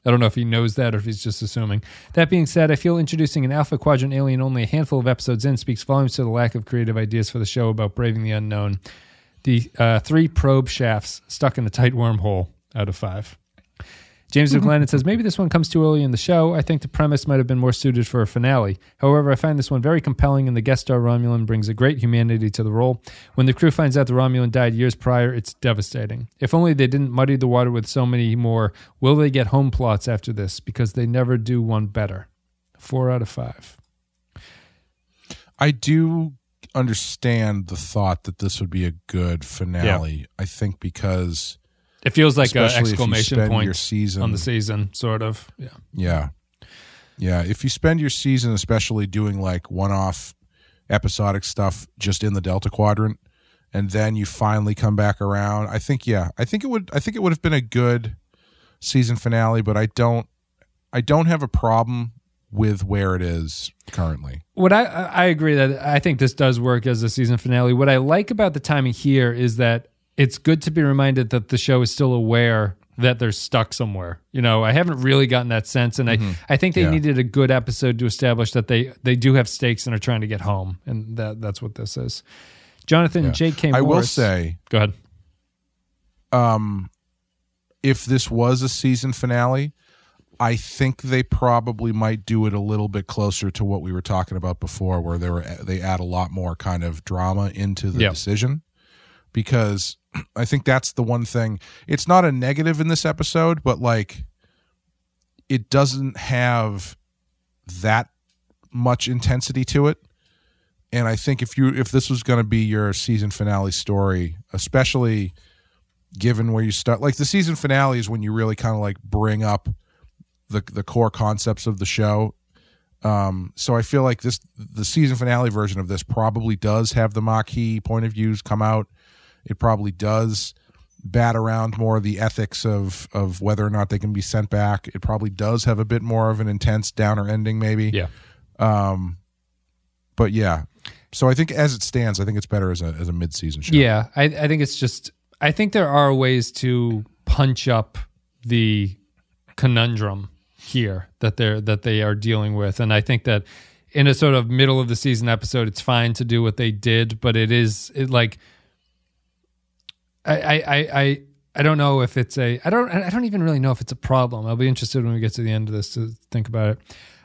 I don't know if he knows that or if he's just assuming. That being said, I feel introducing an Alpha Quadrant alien only a handful of episodes in speaks volumes to the lack of creative ideas for the show about braving the unknown. The uh, three probe shafts stuck in a tight wormhole out of five. James mm-hmm. McLennan says maybe this one comes too early in the show. I think the premise might have been more suited for a finale. However, I find this one very compelling, and the guest star Romulan brings a great humanity to the role. When the crew finds out the Romulan died years prior, it's devastating. If only they didn't muddy the water with so many more will they get home plots after this, because they never do one better. Four out of five. I do understand the thought that this would be a good finale. I think because It feels like an exclamation point season on the season, sort of. Yeah. Yeah. Yeah. If you spend your season, especially doing like one off episodic stuff just in the Delta Quadrant, and then you finally come back around, I think, yeah, I think it would, I think it would have been a good season finale, but I don't, I don't have a problem with where it is currently. What I I agree that I think this does work as a season finale. What I like about the timing here is that it's good to be reminded that the show is still aware that they're stuck somewhere. You know, I haven't really gotten that sense, and I I think they Yeah. needed a good episode to establish that they they do have stakes and are trying to get home, and that that's what this is. Jonathan J.K. I will say, go ahead. um, if this was a season finale, I think they probably might do it a little bit closer to what we were talking about before, where they were they add a lot more kind of drama into the Yeah. decision, because I think that's the one thing. It's not a negative in this episode, but like it doesn't have that much intensity to it. And I think if you if this was going to be your season finale story, especially given where you start like the season finale is when you really kind of like bring up the the core concepts of the show um so i feel like this the season finale version of this probably does have the Maquis point of views come out it probably does bat around more the ethics of of whether or not they can be sent back it probably does have a bit more of an intense downer ending maybe Yeah. um but yeah so i think as it stands i think it's better as a as a mid-season show Yeah, I, I think it's just. I think there are ways to punch up the conundrum here that they're that they are dealing with, and I think that in a sort of middle of the season episode, it's fine to do what they did, but it is it like. I I I. I don't know if it's a I don't I don't even really know if it's a problem. I'll be interested when we get to the end of this to think about it.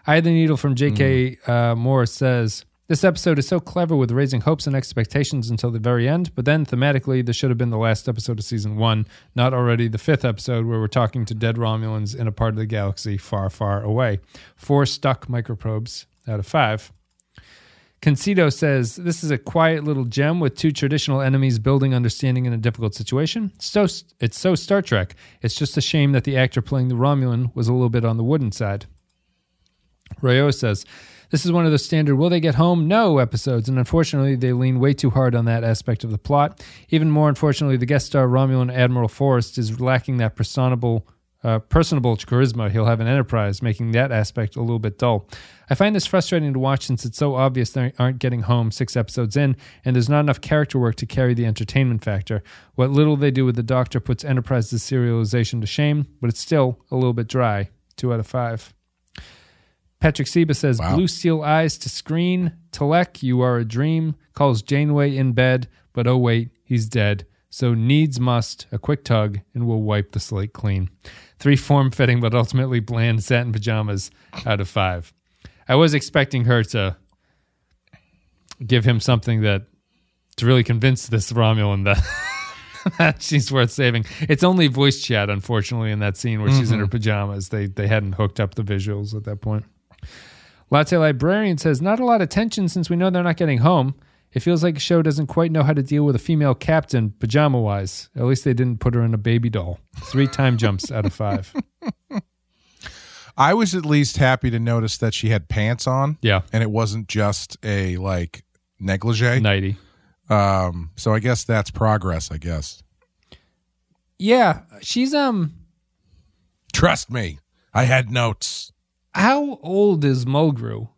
Eye of the Needle from J.K. Uh, Morris says this episode is so clever with raising hopes and expectations until the very end, but then thematically, this should have been the last episode of season one, not already the fifth episode where we're talking to dead Romulans in a part of the galaxy far, far away. Four stuck microprobes out of five. Concito says this is a quiet little gem with two traditional enemies building understanding in a difficult situation. So it's so Star Trek. It's just a shame that the actor playing the Romulan was a little bit on the wooden side. Rayo says this is one of the standard will they get home no episodes and unfortunately they lean way too hard on that aspect of the plot even more unfortunately the guest star romulan admiral forrest is lacking that personable uh, personable charisma he'll have an enterprise making that aspect a little bit dull i find this frustrating to watch since it's so obvious they aren't getting home six episodes in and there's not enough character work to carry the entertainment factor what little they do with the doctor puts enterprise's serialization to shame but it's still a little bit dry two out of five Patrick Seba says, Wow. Blue steel eyes to screen. Telek, you are a dream. Calls Janeway in bed, but oh wait, he's dead. So needs must, a quick tug, and we'll wipe the slate clean. Three form fitting, but ultimately bland satin pajamas out of five. I was expecting her to give him something that to really convince this Romulan that that she's worth saving. It's only voice chat, unfortunately, in that scene where she's in her mm-hmm. pajamas. They they hadn't hooked up the visuals at that point. Latte Librarian says, not a lot of tension since we know they're not getting home. It feels like the show doesn't quite know how to deal with a female captain pajama wise. At least they didn't put her in a baby doll. Three time jumps out of five. I was at least happy to notice that she had pants on. Yeah. And it wasn't just a like negligee. Nighty. Um, so I guess that's progress, I guess. Yeah. She's, um, Trust me. I had notes. how old is Mulgrew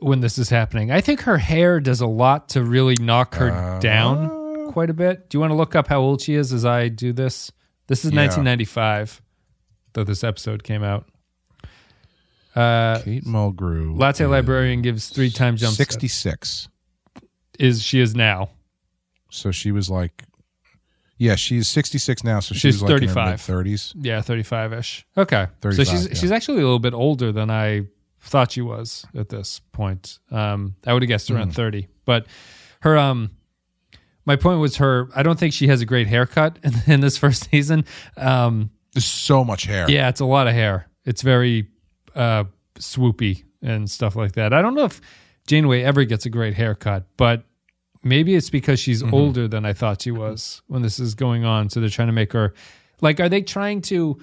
when this is happening? I think her hair does a lot to really knock her Uh, down quite a bit. Do you want to look up how old she is as I do this? This is Yeah. 1995, though this episode came out. Uh, Kate Mulgrew. Latte Librarian gives three time jumps. 66. Is she is now? So she was like, yeah, she's 66 now. So She's she's like 35. 30s. Yeah, 35 ish. Okay. so she's yeah. she's actually a little bit older than I thought she was at this point. Um, I would have guessed around Hmm. 30. But her um my point was her I don't think she has a great haircut in, in this first season. Um There's so much hair. yeah, it's a lot of hair. It's very uh swoopy and stuff like that. I don't know if Janeway ever gets a great haircut, but maybe it's because she's Mm-hmm. older than I thought she was when this is going on. So they're trying to make her like are they trying to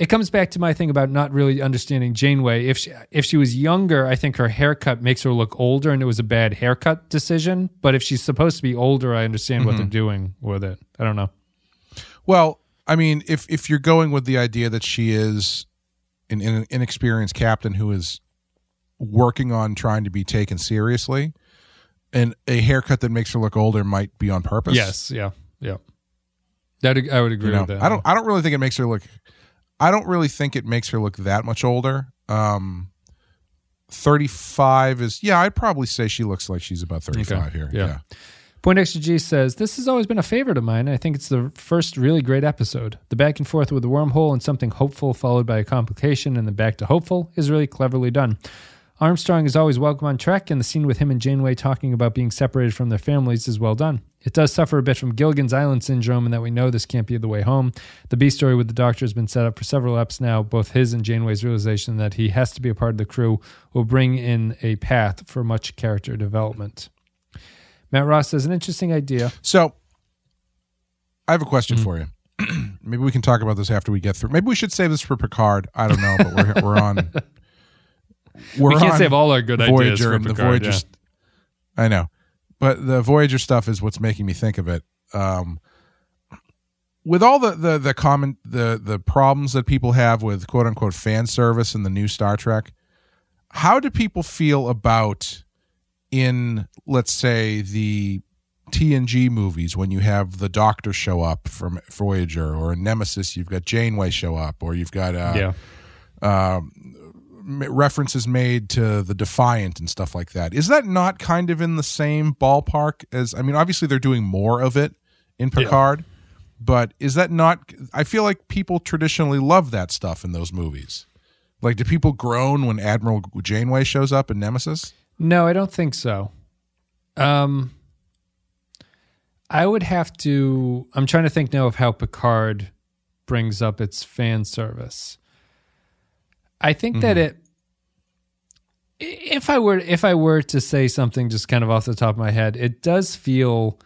it comes back to my thing about not really understanding Janeway. If she if she was younger, I think her haircut makes her look older and it was a bad haircut decision. But if she's supposed to be older, I understand what they're Mm-hmm. doing with it. I don't know. Well, I mean, if if you're going with the idea that she is an, an inexperienced captain who is working on trying to be taken seriously, and a haircut that makes her look older might be on purpose. Yes, yeah, yeah. That I would agree You know, with that. I don't. I don't really think it makes her look. I don't really think it makes her look that much older. Um, thirty-five is yeah. I'd probably say she looks like she's about thirty-five Okay, here. yeah. Yeah. Poindexter G says, This has always been a favorite of mine. I think it's the first really great episode. The back and forth with the wormhole and something hopeful followed by a complication and then back to hopeful is really cleverly done. Armstrong is always welcome on Trek, and the scene with him and Janeway talking about being separated from their families is well done. It does suffer a bit from Gilligan's Island syndrome in that we know this can't be the way home. The B story with the Doctor has been set up for several eps now. Both his and Janeway's realization that he has to be a part of the crew will bring in a path for much character development. Matt Ross says an interesting idea. So, I have a question Mm-hmm. for you. Maybe we can talk about this after we get through. Maybe we should save this for Picard. I don't know, but we're we're on. We're we can't on save all our good ideas Voyager for and the Voyager. yeah. I know, but the Voyager stuff is what's making me think of it. Um, with all the the the common the the problems that people have with quote unquote fan service in the new Star Trek, how do people feel about in let's say the TNG movies when you have the Doctor show up from Voyager, or in Nemesis you've got Janeway show up, or you've got uh, yeah. m- references made to the Defiant and stuff like that. Is that not kind of in the same ballpark as? I mean, obviously they're doing more of it in Picard, but is that not? I feel like people traditionally love that stuff in those movies. Like, do people groan when Admiral Janeway shows up in Nemesis? No, I don't think so. Um, I would have to. I'm trying to think now of how Picard brings up its fan service. I think that it. If I were if I were to say something just kind of off the top of my head, it does feel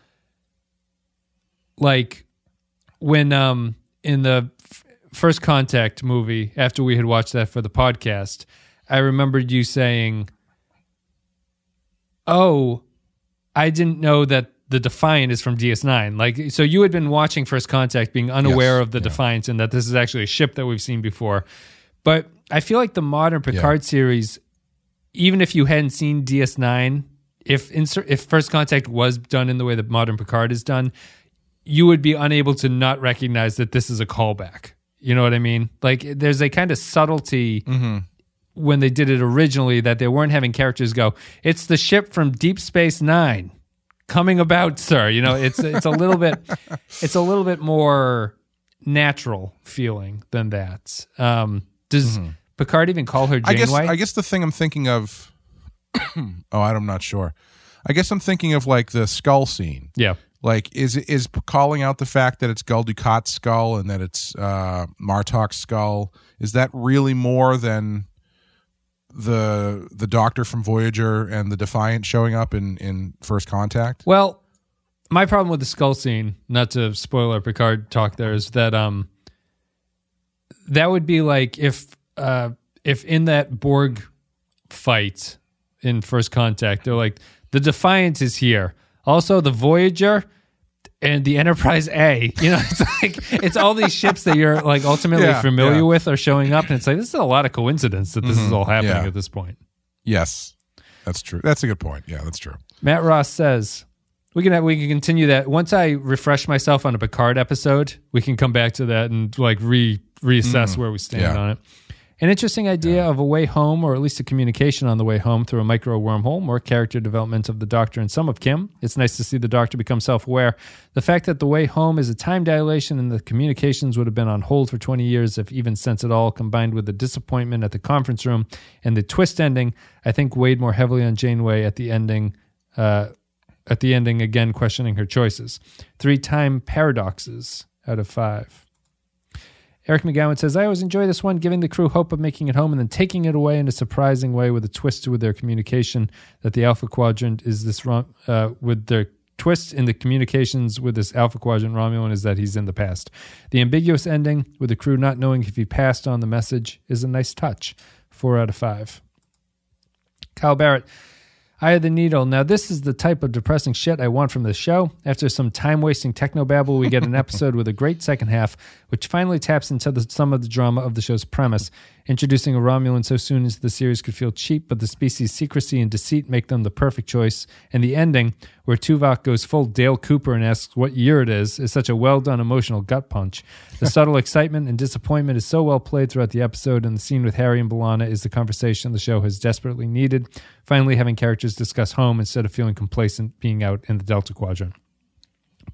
like when um in the f- first contact movie after we had watched that for the podcast, I remembered you saying oh, I didn't know that the Defiant is from DS9. Like, so you had been watching First Contact, being unaware Yes, of the yeah. Defiant, and that this is actually a ship that we've seen before. But I feel like the modern Picard series, even if you hadn't seen DS9, if insert, if First Contact was done in the way that modern Picard is done, you would be unable to not recognize that this is a callback. You know what I mean? Like, there's a kind of subtlety when they did it originally that they weren't having characters go, "It's the ship from Deep Space Nine coming about, sir." You know, it's it's a little bit it's a little bit more natural feeling than that. Um, does Picard even call her I guess I guess the thing I'm thinking of. oh, I'm not sure. I guess I'm thinking of like the skull scene. yeah, Like, is is calling out the fact that it's Gul Dukat's skull and that it's uh, Martok's skull? Is that really more than the the doctor from Voyager and the Defiant showing up in in First Contact? Well, my problem with the skull scene, not to spoil our Picard talk there, is that um that would be like if uh if in that Borg fight in First Contact, they're like the Defiant is here. Also the Voyager and the Enterprise A. You know, it's like it's all these ships that you're like ultimately Yeah, familiar yeah. with are showing up, and it's like this is a lot of coincidence that this is all happening yeah. at this point. Yes, that's true. That's a good point. Yeah, that's true. Matt Ross says we can have, we can continue that once I refresh myself on a Picard episode. We can come back to that and like re reassess where we stand Mm. On it. An interesting idea of a way home, or at least a communication on the way home through a micro wormhole, more character development of the Doctor and some of Kim. It's nice to see the Doctor become self aware. The fact that the way home is a time dilation and the communications would have been on hold for 20 years, if even sense at all, combined with the disappointment at the conference room and the twist ending, I think weighed more heavily on Janeway at the ending. Uh, at the ending, again questioning her choices. Three time paradoxes out of five. Eric McGowan says, I always enjoy this one, giving the crew hope of making it home and then taking it away in a surprising way with a twist with their communication that the Alpha Quadrant is this wrong, uh, with their twist in the communications with this Alpha Quadrant Romulan is that he's in the past. The ambiguous ending with the crew not knowing if he passed on the message is a nice touch. Four out of five. Kyle Barrett, Eye of the Needle. Now, this is the type of depressing shit I want from this show. After some time wasting technobabble, we get an episode with a great second half, which finally taps into the, some of the drama of the show's premise. Introducing a Romulan so soon into the series could feel cheap, but the species' secrecy and deceit make them the perfect choice. And the ending, where Tuvok goes full Dale Cooper and asks what year it is, is such a well done emotional gut punch. The subtle excitement and disappointment is so well played throughout the episode, and the scene with Harry and B'Elanna is the conversation the show has desperately needed. Finally, having characters discuss home instead of feeling complacent being out in the Delta Quadrant.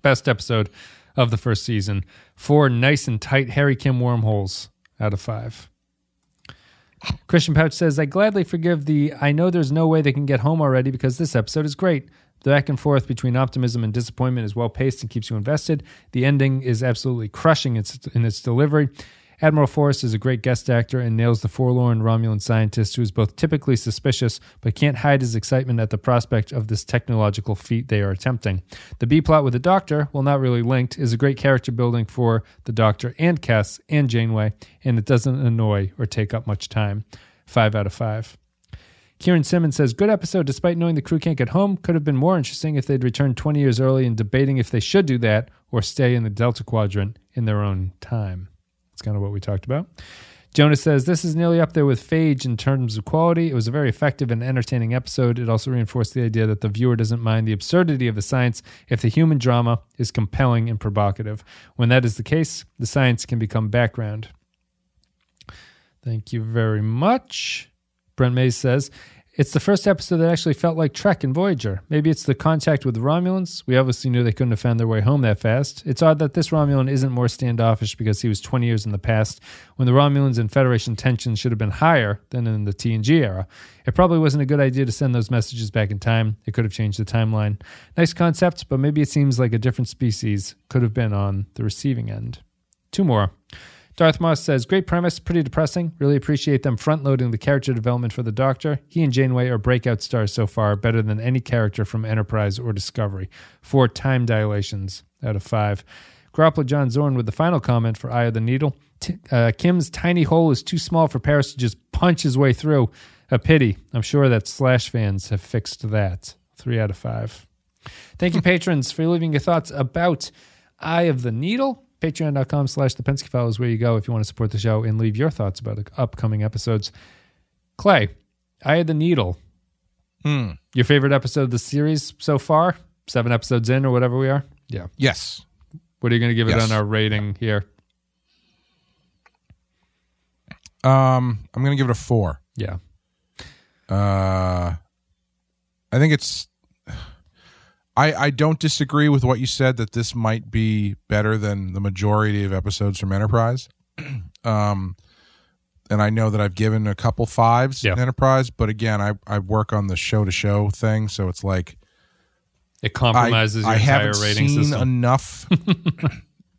Best episode of the first season. Four nice and tight Harry Kim wormholes out of five. Christian Pouch says, I gladly forgive the I know there's no way they can get home already because this episode is great. The back and forth between optimism and disappointment is well paced and keeps you invested. The ending is absolutely crushing in its delivery. Admiral Forrest is a great guest actor and nails the forlorn Romulan scientist who is both typically suspicious but can't hide his excitement at the prospect of this technological feat they are attempting. The B plot with the Doctor, while not really linked, is a great character building for the Doctor and Kes and Janeway, and it doesn't annoy or take up much time. Five out of five. Kieran Simmons says, Good episode, despite knowing the crew can't get home. Could have been more interesting if they'd returned 20 years early and debating if they should do that or stay in the Delta Quadrant in their own time. That's kind of what we talked about. Jonas says, This is nearly up there with Phage in terms of quality. It was a very effective and entertaining episode. It also reinforced the idea that the viewer doesn't mind the absurdity of the science if the human drama is compelling and provocative. When that is the case, the science can become background. Thank you very much. Brent Mays says, it's the first episode that actually felt like Trek and Voyager. Maybe it's the contact with the Romulans. We obviously knew they couldn't have found their way home that fast. It's odd that this Romulan isn't more standoffish because he was 20 years in the past, when the Romulans and Federation tensions should have been higher than in the TNG era. It probably wasn't a good idea to send those messages back in time. It could have changed the timeline. Nice concept, but maybe it seems like a different species could have been on the receiving end. Two more. Darth Moss says, Great premise, pretty depressing. Really appreciate them front loading the character development for the Doctor. He and Janeway are breakout stars so far, better than any character from Enterprise or Discovery. Four time dilations out of five. Garoppolo John Zorn with the final comment for Eye of the Needle. T- uh, Kim's tiny hole is too small for Paris to just punch his way through. A pity. I'm sure that Slash fans have fixed that. Three out of five. Thank you, patrons, for leaving your thoughts about Eye of the Needle. Patreon.com slash the Pensky File is where you go if you want to support the show and leave your thoughts about the upcoming episodes. Clay, Eye of the Needle. Hmm. Your favorite episode of the series so far? Seven episodes in or whatever we are? Yeah. Yes. What are you going to give it on our rating here? Um, I'm gonna give it a four. Yeah. Uh, I think it's. I I don't disagree with what you said that this might be better than the majority of episodes from Enterprise. um, and I know that I've given a couple fives Yeah. in Enterprise, but again, I I work on the show to show thing, so it's like It compromises I your entire haven't rating seen system. enough.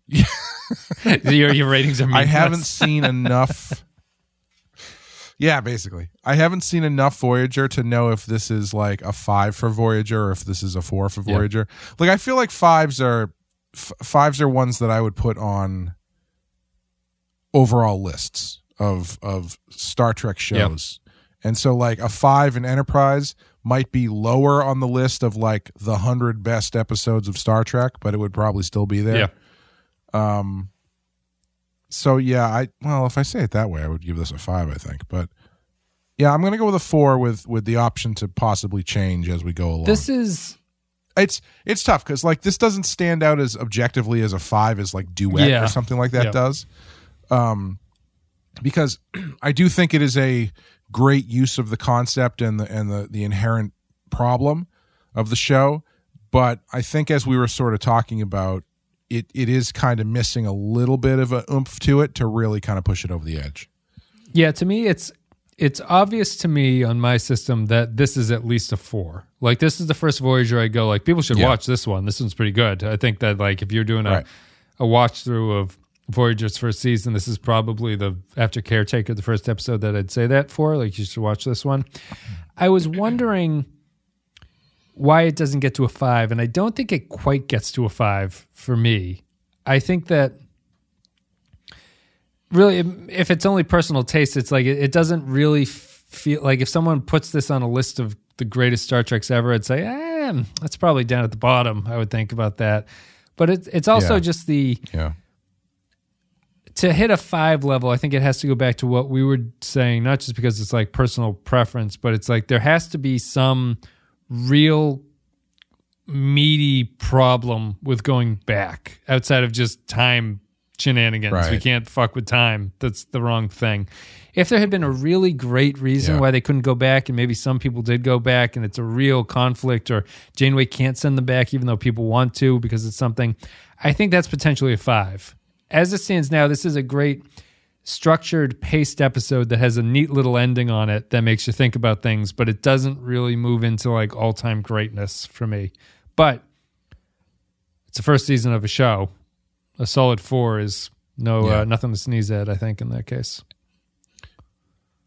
your, your ratings are mean I haven't seen enough. Yeah, basically. I haven't seen enough Voyager to know if this is like a five for Voyager or if this is a four for Yeah. Voyager. Like I feel like fives are f- fives are ones that I would put on overall lists of of Star Trek shows. And so like a five in Enterprise might be lower on the list of like the hundred best episodes of Star Trek, but it would probably still be there. Yeah. Um. So yeah, I well, if I say it that way, I would give this a five. I think, but yeah, I'm gonna go with a four with with the option to possibly change as we go along. This is it's it's tough because like this doesn't stand out as objectively as a five as like duet Yeah. or something like that Yeah. does. Um, because I do think it is a great use of the concept and the and the the inherent problem of the show, but I think as we were sort of talking about. It, it is kind of missing a little bit of a oomph to it to really kind of push it over the edge. Yeah, to me, it's it's obvious to me on my system that this is at least a four. Like this is the first Voyager I go like people should Yeah. watch this one. This one's pretty good. I think that like if you're doing a Right. a watch through of Voyager's first season, this is probably the after caretaker the first episode that I'd say that for. Like you should watch this one. I was wondering why it doesn't get to a five, and I don't think it quite gets to a five for me. I think that really if it's only personal taste it's like it, it doesn't really feel like if someone puts this on a list of the greatest star treks ever i'd say eh, that's probably down at the bottom i would think about that but it's it's also Yeah. just the Yeah. to hit a five level i think it has to go back to what we were saying not just because it's like personal preference but it's like there has to be some real meaty problem with going back outside of just time shenanigans. Right. We can't fuck with time. That's the wrong thing. If there had been a really great reason Yeah. why they couldn't go back, and maybe some people did go back, and it's a real conflict, or Janeway can't send them back even though people want to because it's something, I think that's potentially a five. As it stands now, this is a great structured, paced episode that has a neat little ending on it that makes you think about things, but it doesn't really move into like all time greatness for me. But it's the first season of a show. A solid four is no Yeah. uh, nothing to sneeze at. I think in that case.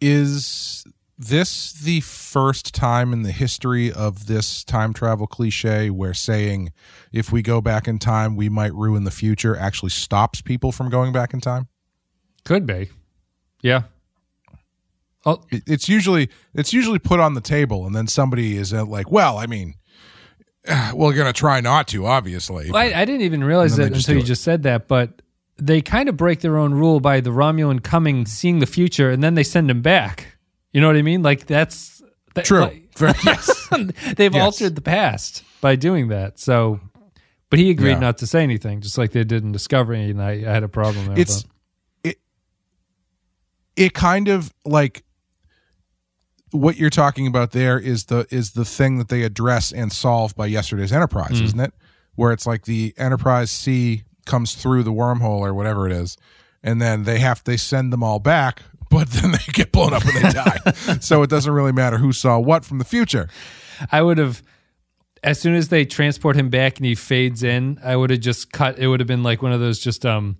is this the first time in the history of this time travel cliche where saying if we go back in time we might ruin the future actually stops people from going back in time Could be. Yeah. Oh, it's usually it's usually put on the table and then somebody is uh, like well i mean we're gonna try not to obviously I, I didn't even realize that until you it. just said that, but they kind of break their own rule by the Romulan coming, seeing the future, and then they send him back. You know what I mean? Like that's that, true like- yes. they've Yes. altered the past by doing that. So, but he agreed Yeah. not to say anything, just like they did in Discovery, and I, I had a problem there. it's but- it kind of like what you're talking about there is the is the thing that they address and solve by yesterday's enterprise isn't it? Where it's like the enterprise c comes through the wormhole or whatever it is and then they have they send them all back but then they get blown up and they die. So it doesn't really matter who saw what from the future. I would have, as soon as they transport him back and he fades in, I would have just cut. It would have been like one of those just um,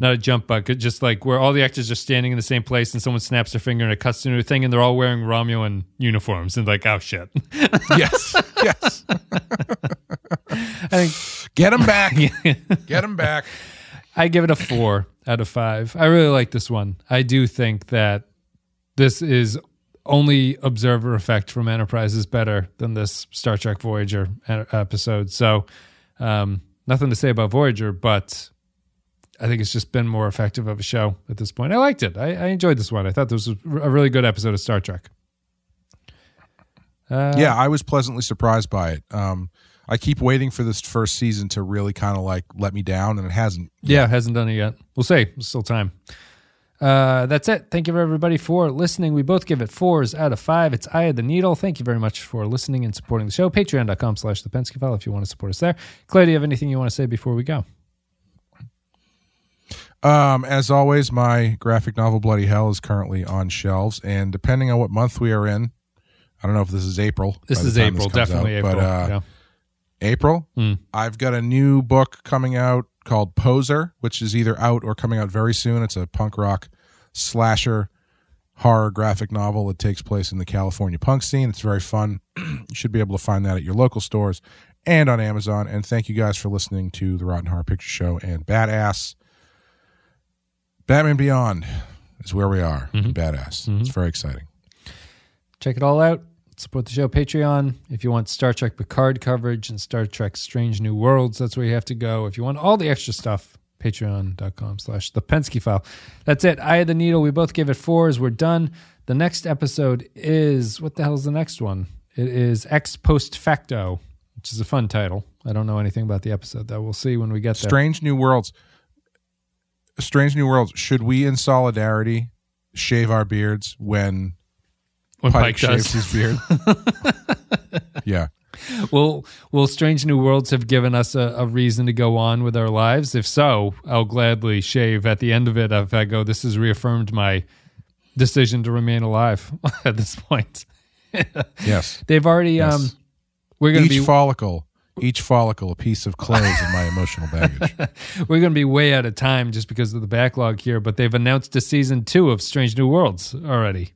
not a jump bucket, just like where all the actors are standing in the same place and someone snaps their finger and it cuts to a new thing and they're all wearing Romulan uniforms and like, oh shit. yes yes I think get them back get them back I give it a four out of five. I really like this one. I do think that this is only observer effect from Enterprise is better than this Star Trek Voyager episode. So, um, nothing to say about Voyager, but I think it's just been more effective of a show at this point. I liked it. I, I enjoyed this one. I thought this was a really good episode of Star Trek. Uh, yeah, I was pleasantly surprised by it. Um, I keep waiting for this first season to really kind of like let me down, and it hasn't. Yeah, it hasn't done it yet. We'll see. There's still time. Uh, that's it. Thank you everybody for listening. We both give it fours out of five. It's Eye of the Needle. Thank you very much for listening and supporting the show. Patreon.com slash the Pensky file if you want to support us there. Clay, do you have anything you want to say before we go? Um, as always, my graphic novel Bloody Hell is currently on shelves, and depending on what month we are in, I don't know if this is April. This is April, comes definitely out, April. But uh, yeah. April, Mm. I've got a new book coming out called Poser, which is either out or coming out very soon. It's a punk rock slasher horror graphic novel that takes place in the California punk scene. It's very fun. you should be able to find that at your local stores and on Amazon. And thank you guys for listening to the Rotten Horror Picture Show and Badass. Batman Beyond is where we are. Mm-hmm. Badass. Mm-hmm. It's very exciting. Check it all out. Support the show Patreon. If you want Star Trek Picard coverage and Star Trek Strange New Worlds, that's where you have to go. If you want all the extra stuff, patreon.com slash the Pensky file. That's it. Eye of the Needle. We both gave it fours. We're done. The next episode is what the hell's the next one? It is Ex Post Facto, which is a fun title. I don't know anything about the episode though. We'll see when we get there. Strange New Worlds. Strange New Worlds. Should we, in solidarity, shave our beards when when Pike, Pike shaves his beard? yeah. Will Will Strange New Worlds have given us a, a reason to go on with our lives? If so, I'll gladly shave at the end of it. If I go, this has reaffirmed my decision to remain alive at this point. Yes. They've already Yes. um we're gonna each be follicle, each follicle, a piece of clothes in my emotional baggage. we're gonna be way out of time just because of the backlog here, but they've announced a season two of Strange New Worlds already.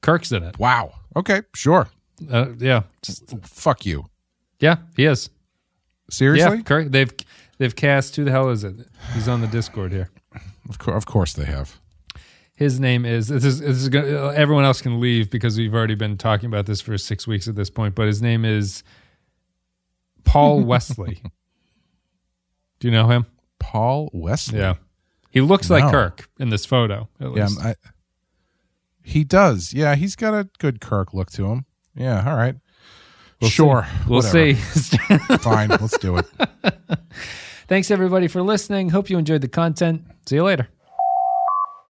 Kirk's in it. Wow. Okay. Sure. Uh, yeah. Just- Fuck you. yeah, he is. Seriously? Yeah, Kirk. They've they've cast who the hell is it? He's on the Discord here. Of, cour- of course they have. His name is this is, this is gonna, everyone else can leave because we've already been talking about this for six weeks at this point. But his name is Paul Wesley. Do you know him? Paul Wesley. Yeah, he looks like No. Kirk in this photo. At Yeah. least. I, he does. Yeah. He's got a good Kirk look to him. Yeah. All right. We'll sure. We'll Whatever. see. Fine. Let's do it. Thanks everybody for listening. Hope you enjoyed the content. See you later.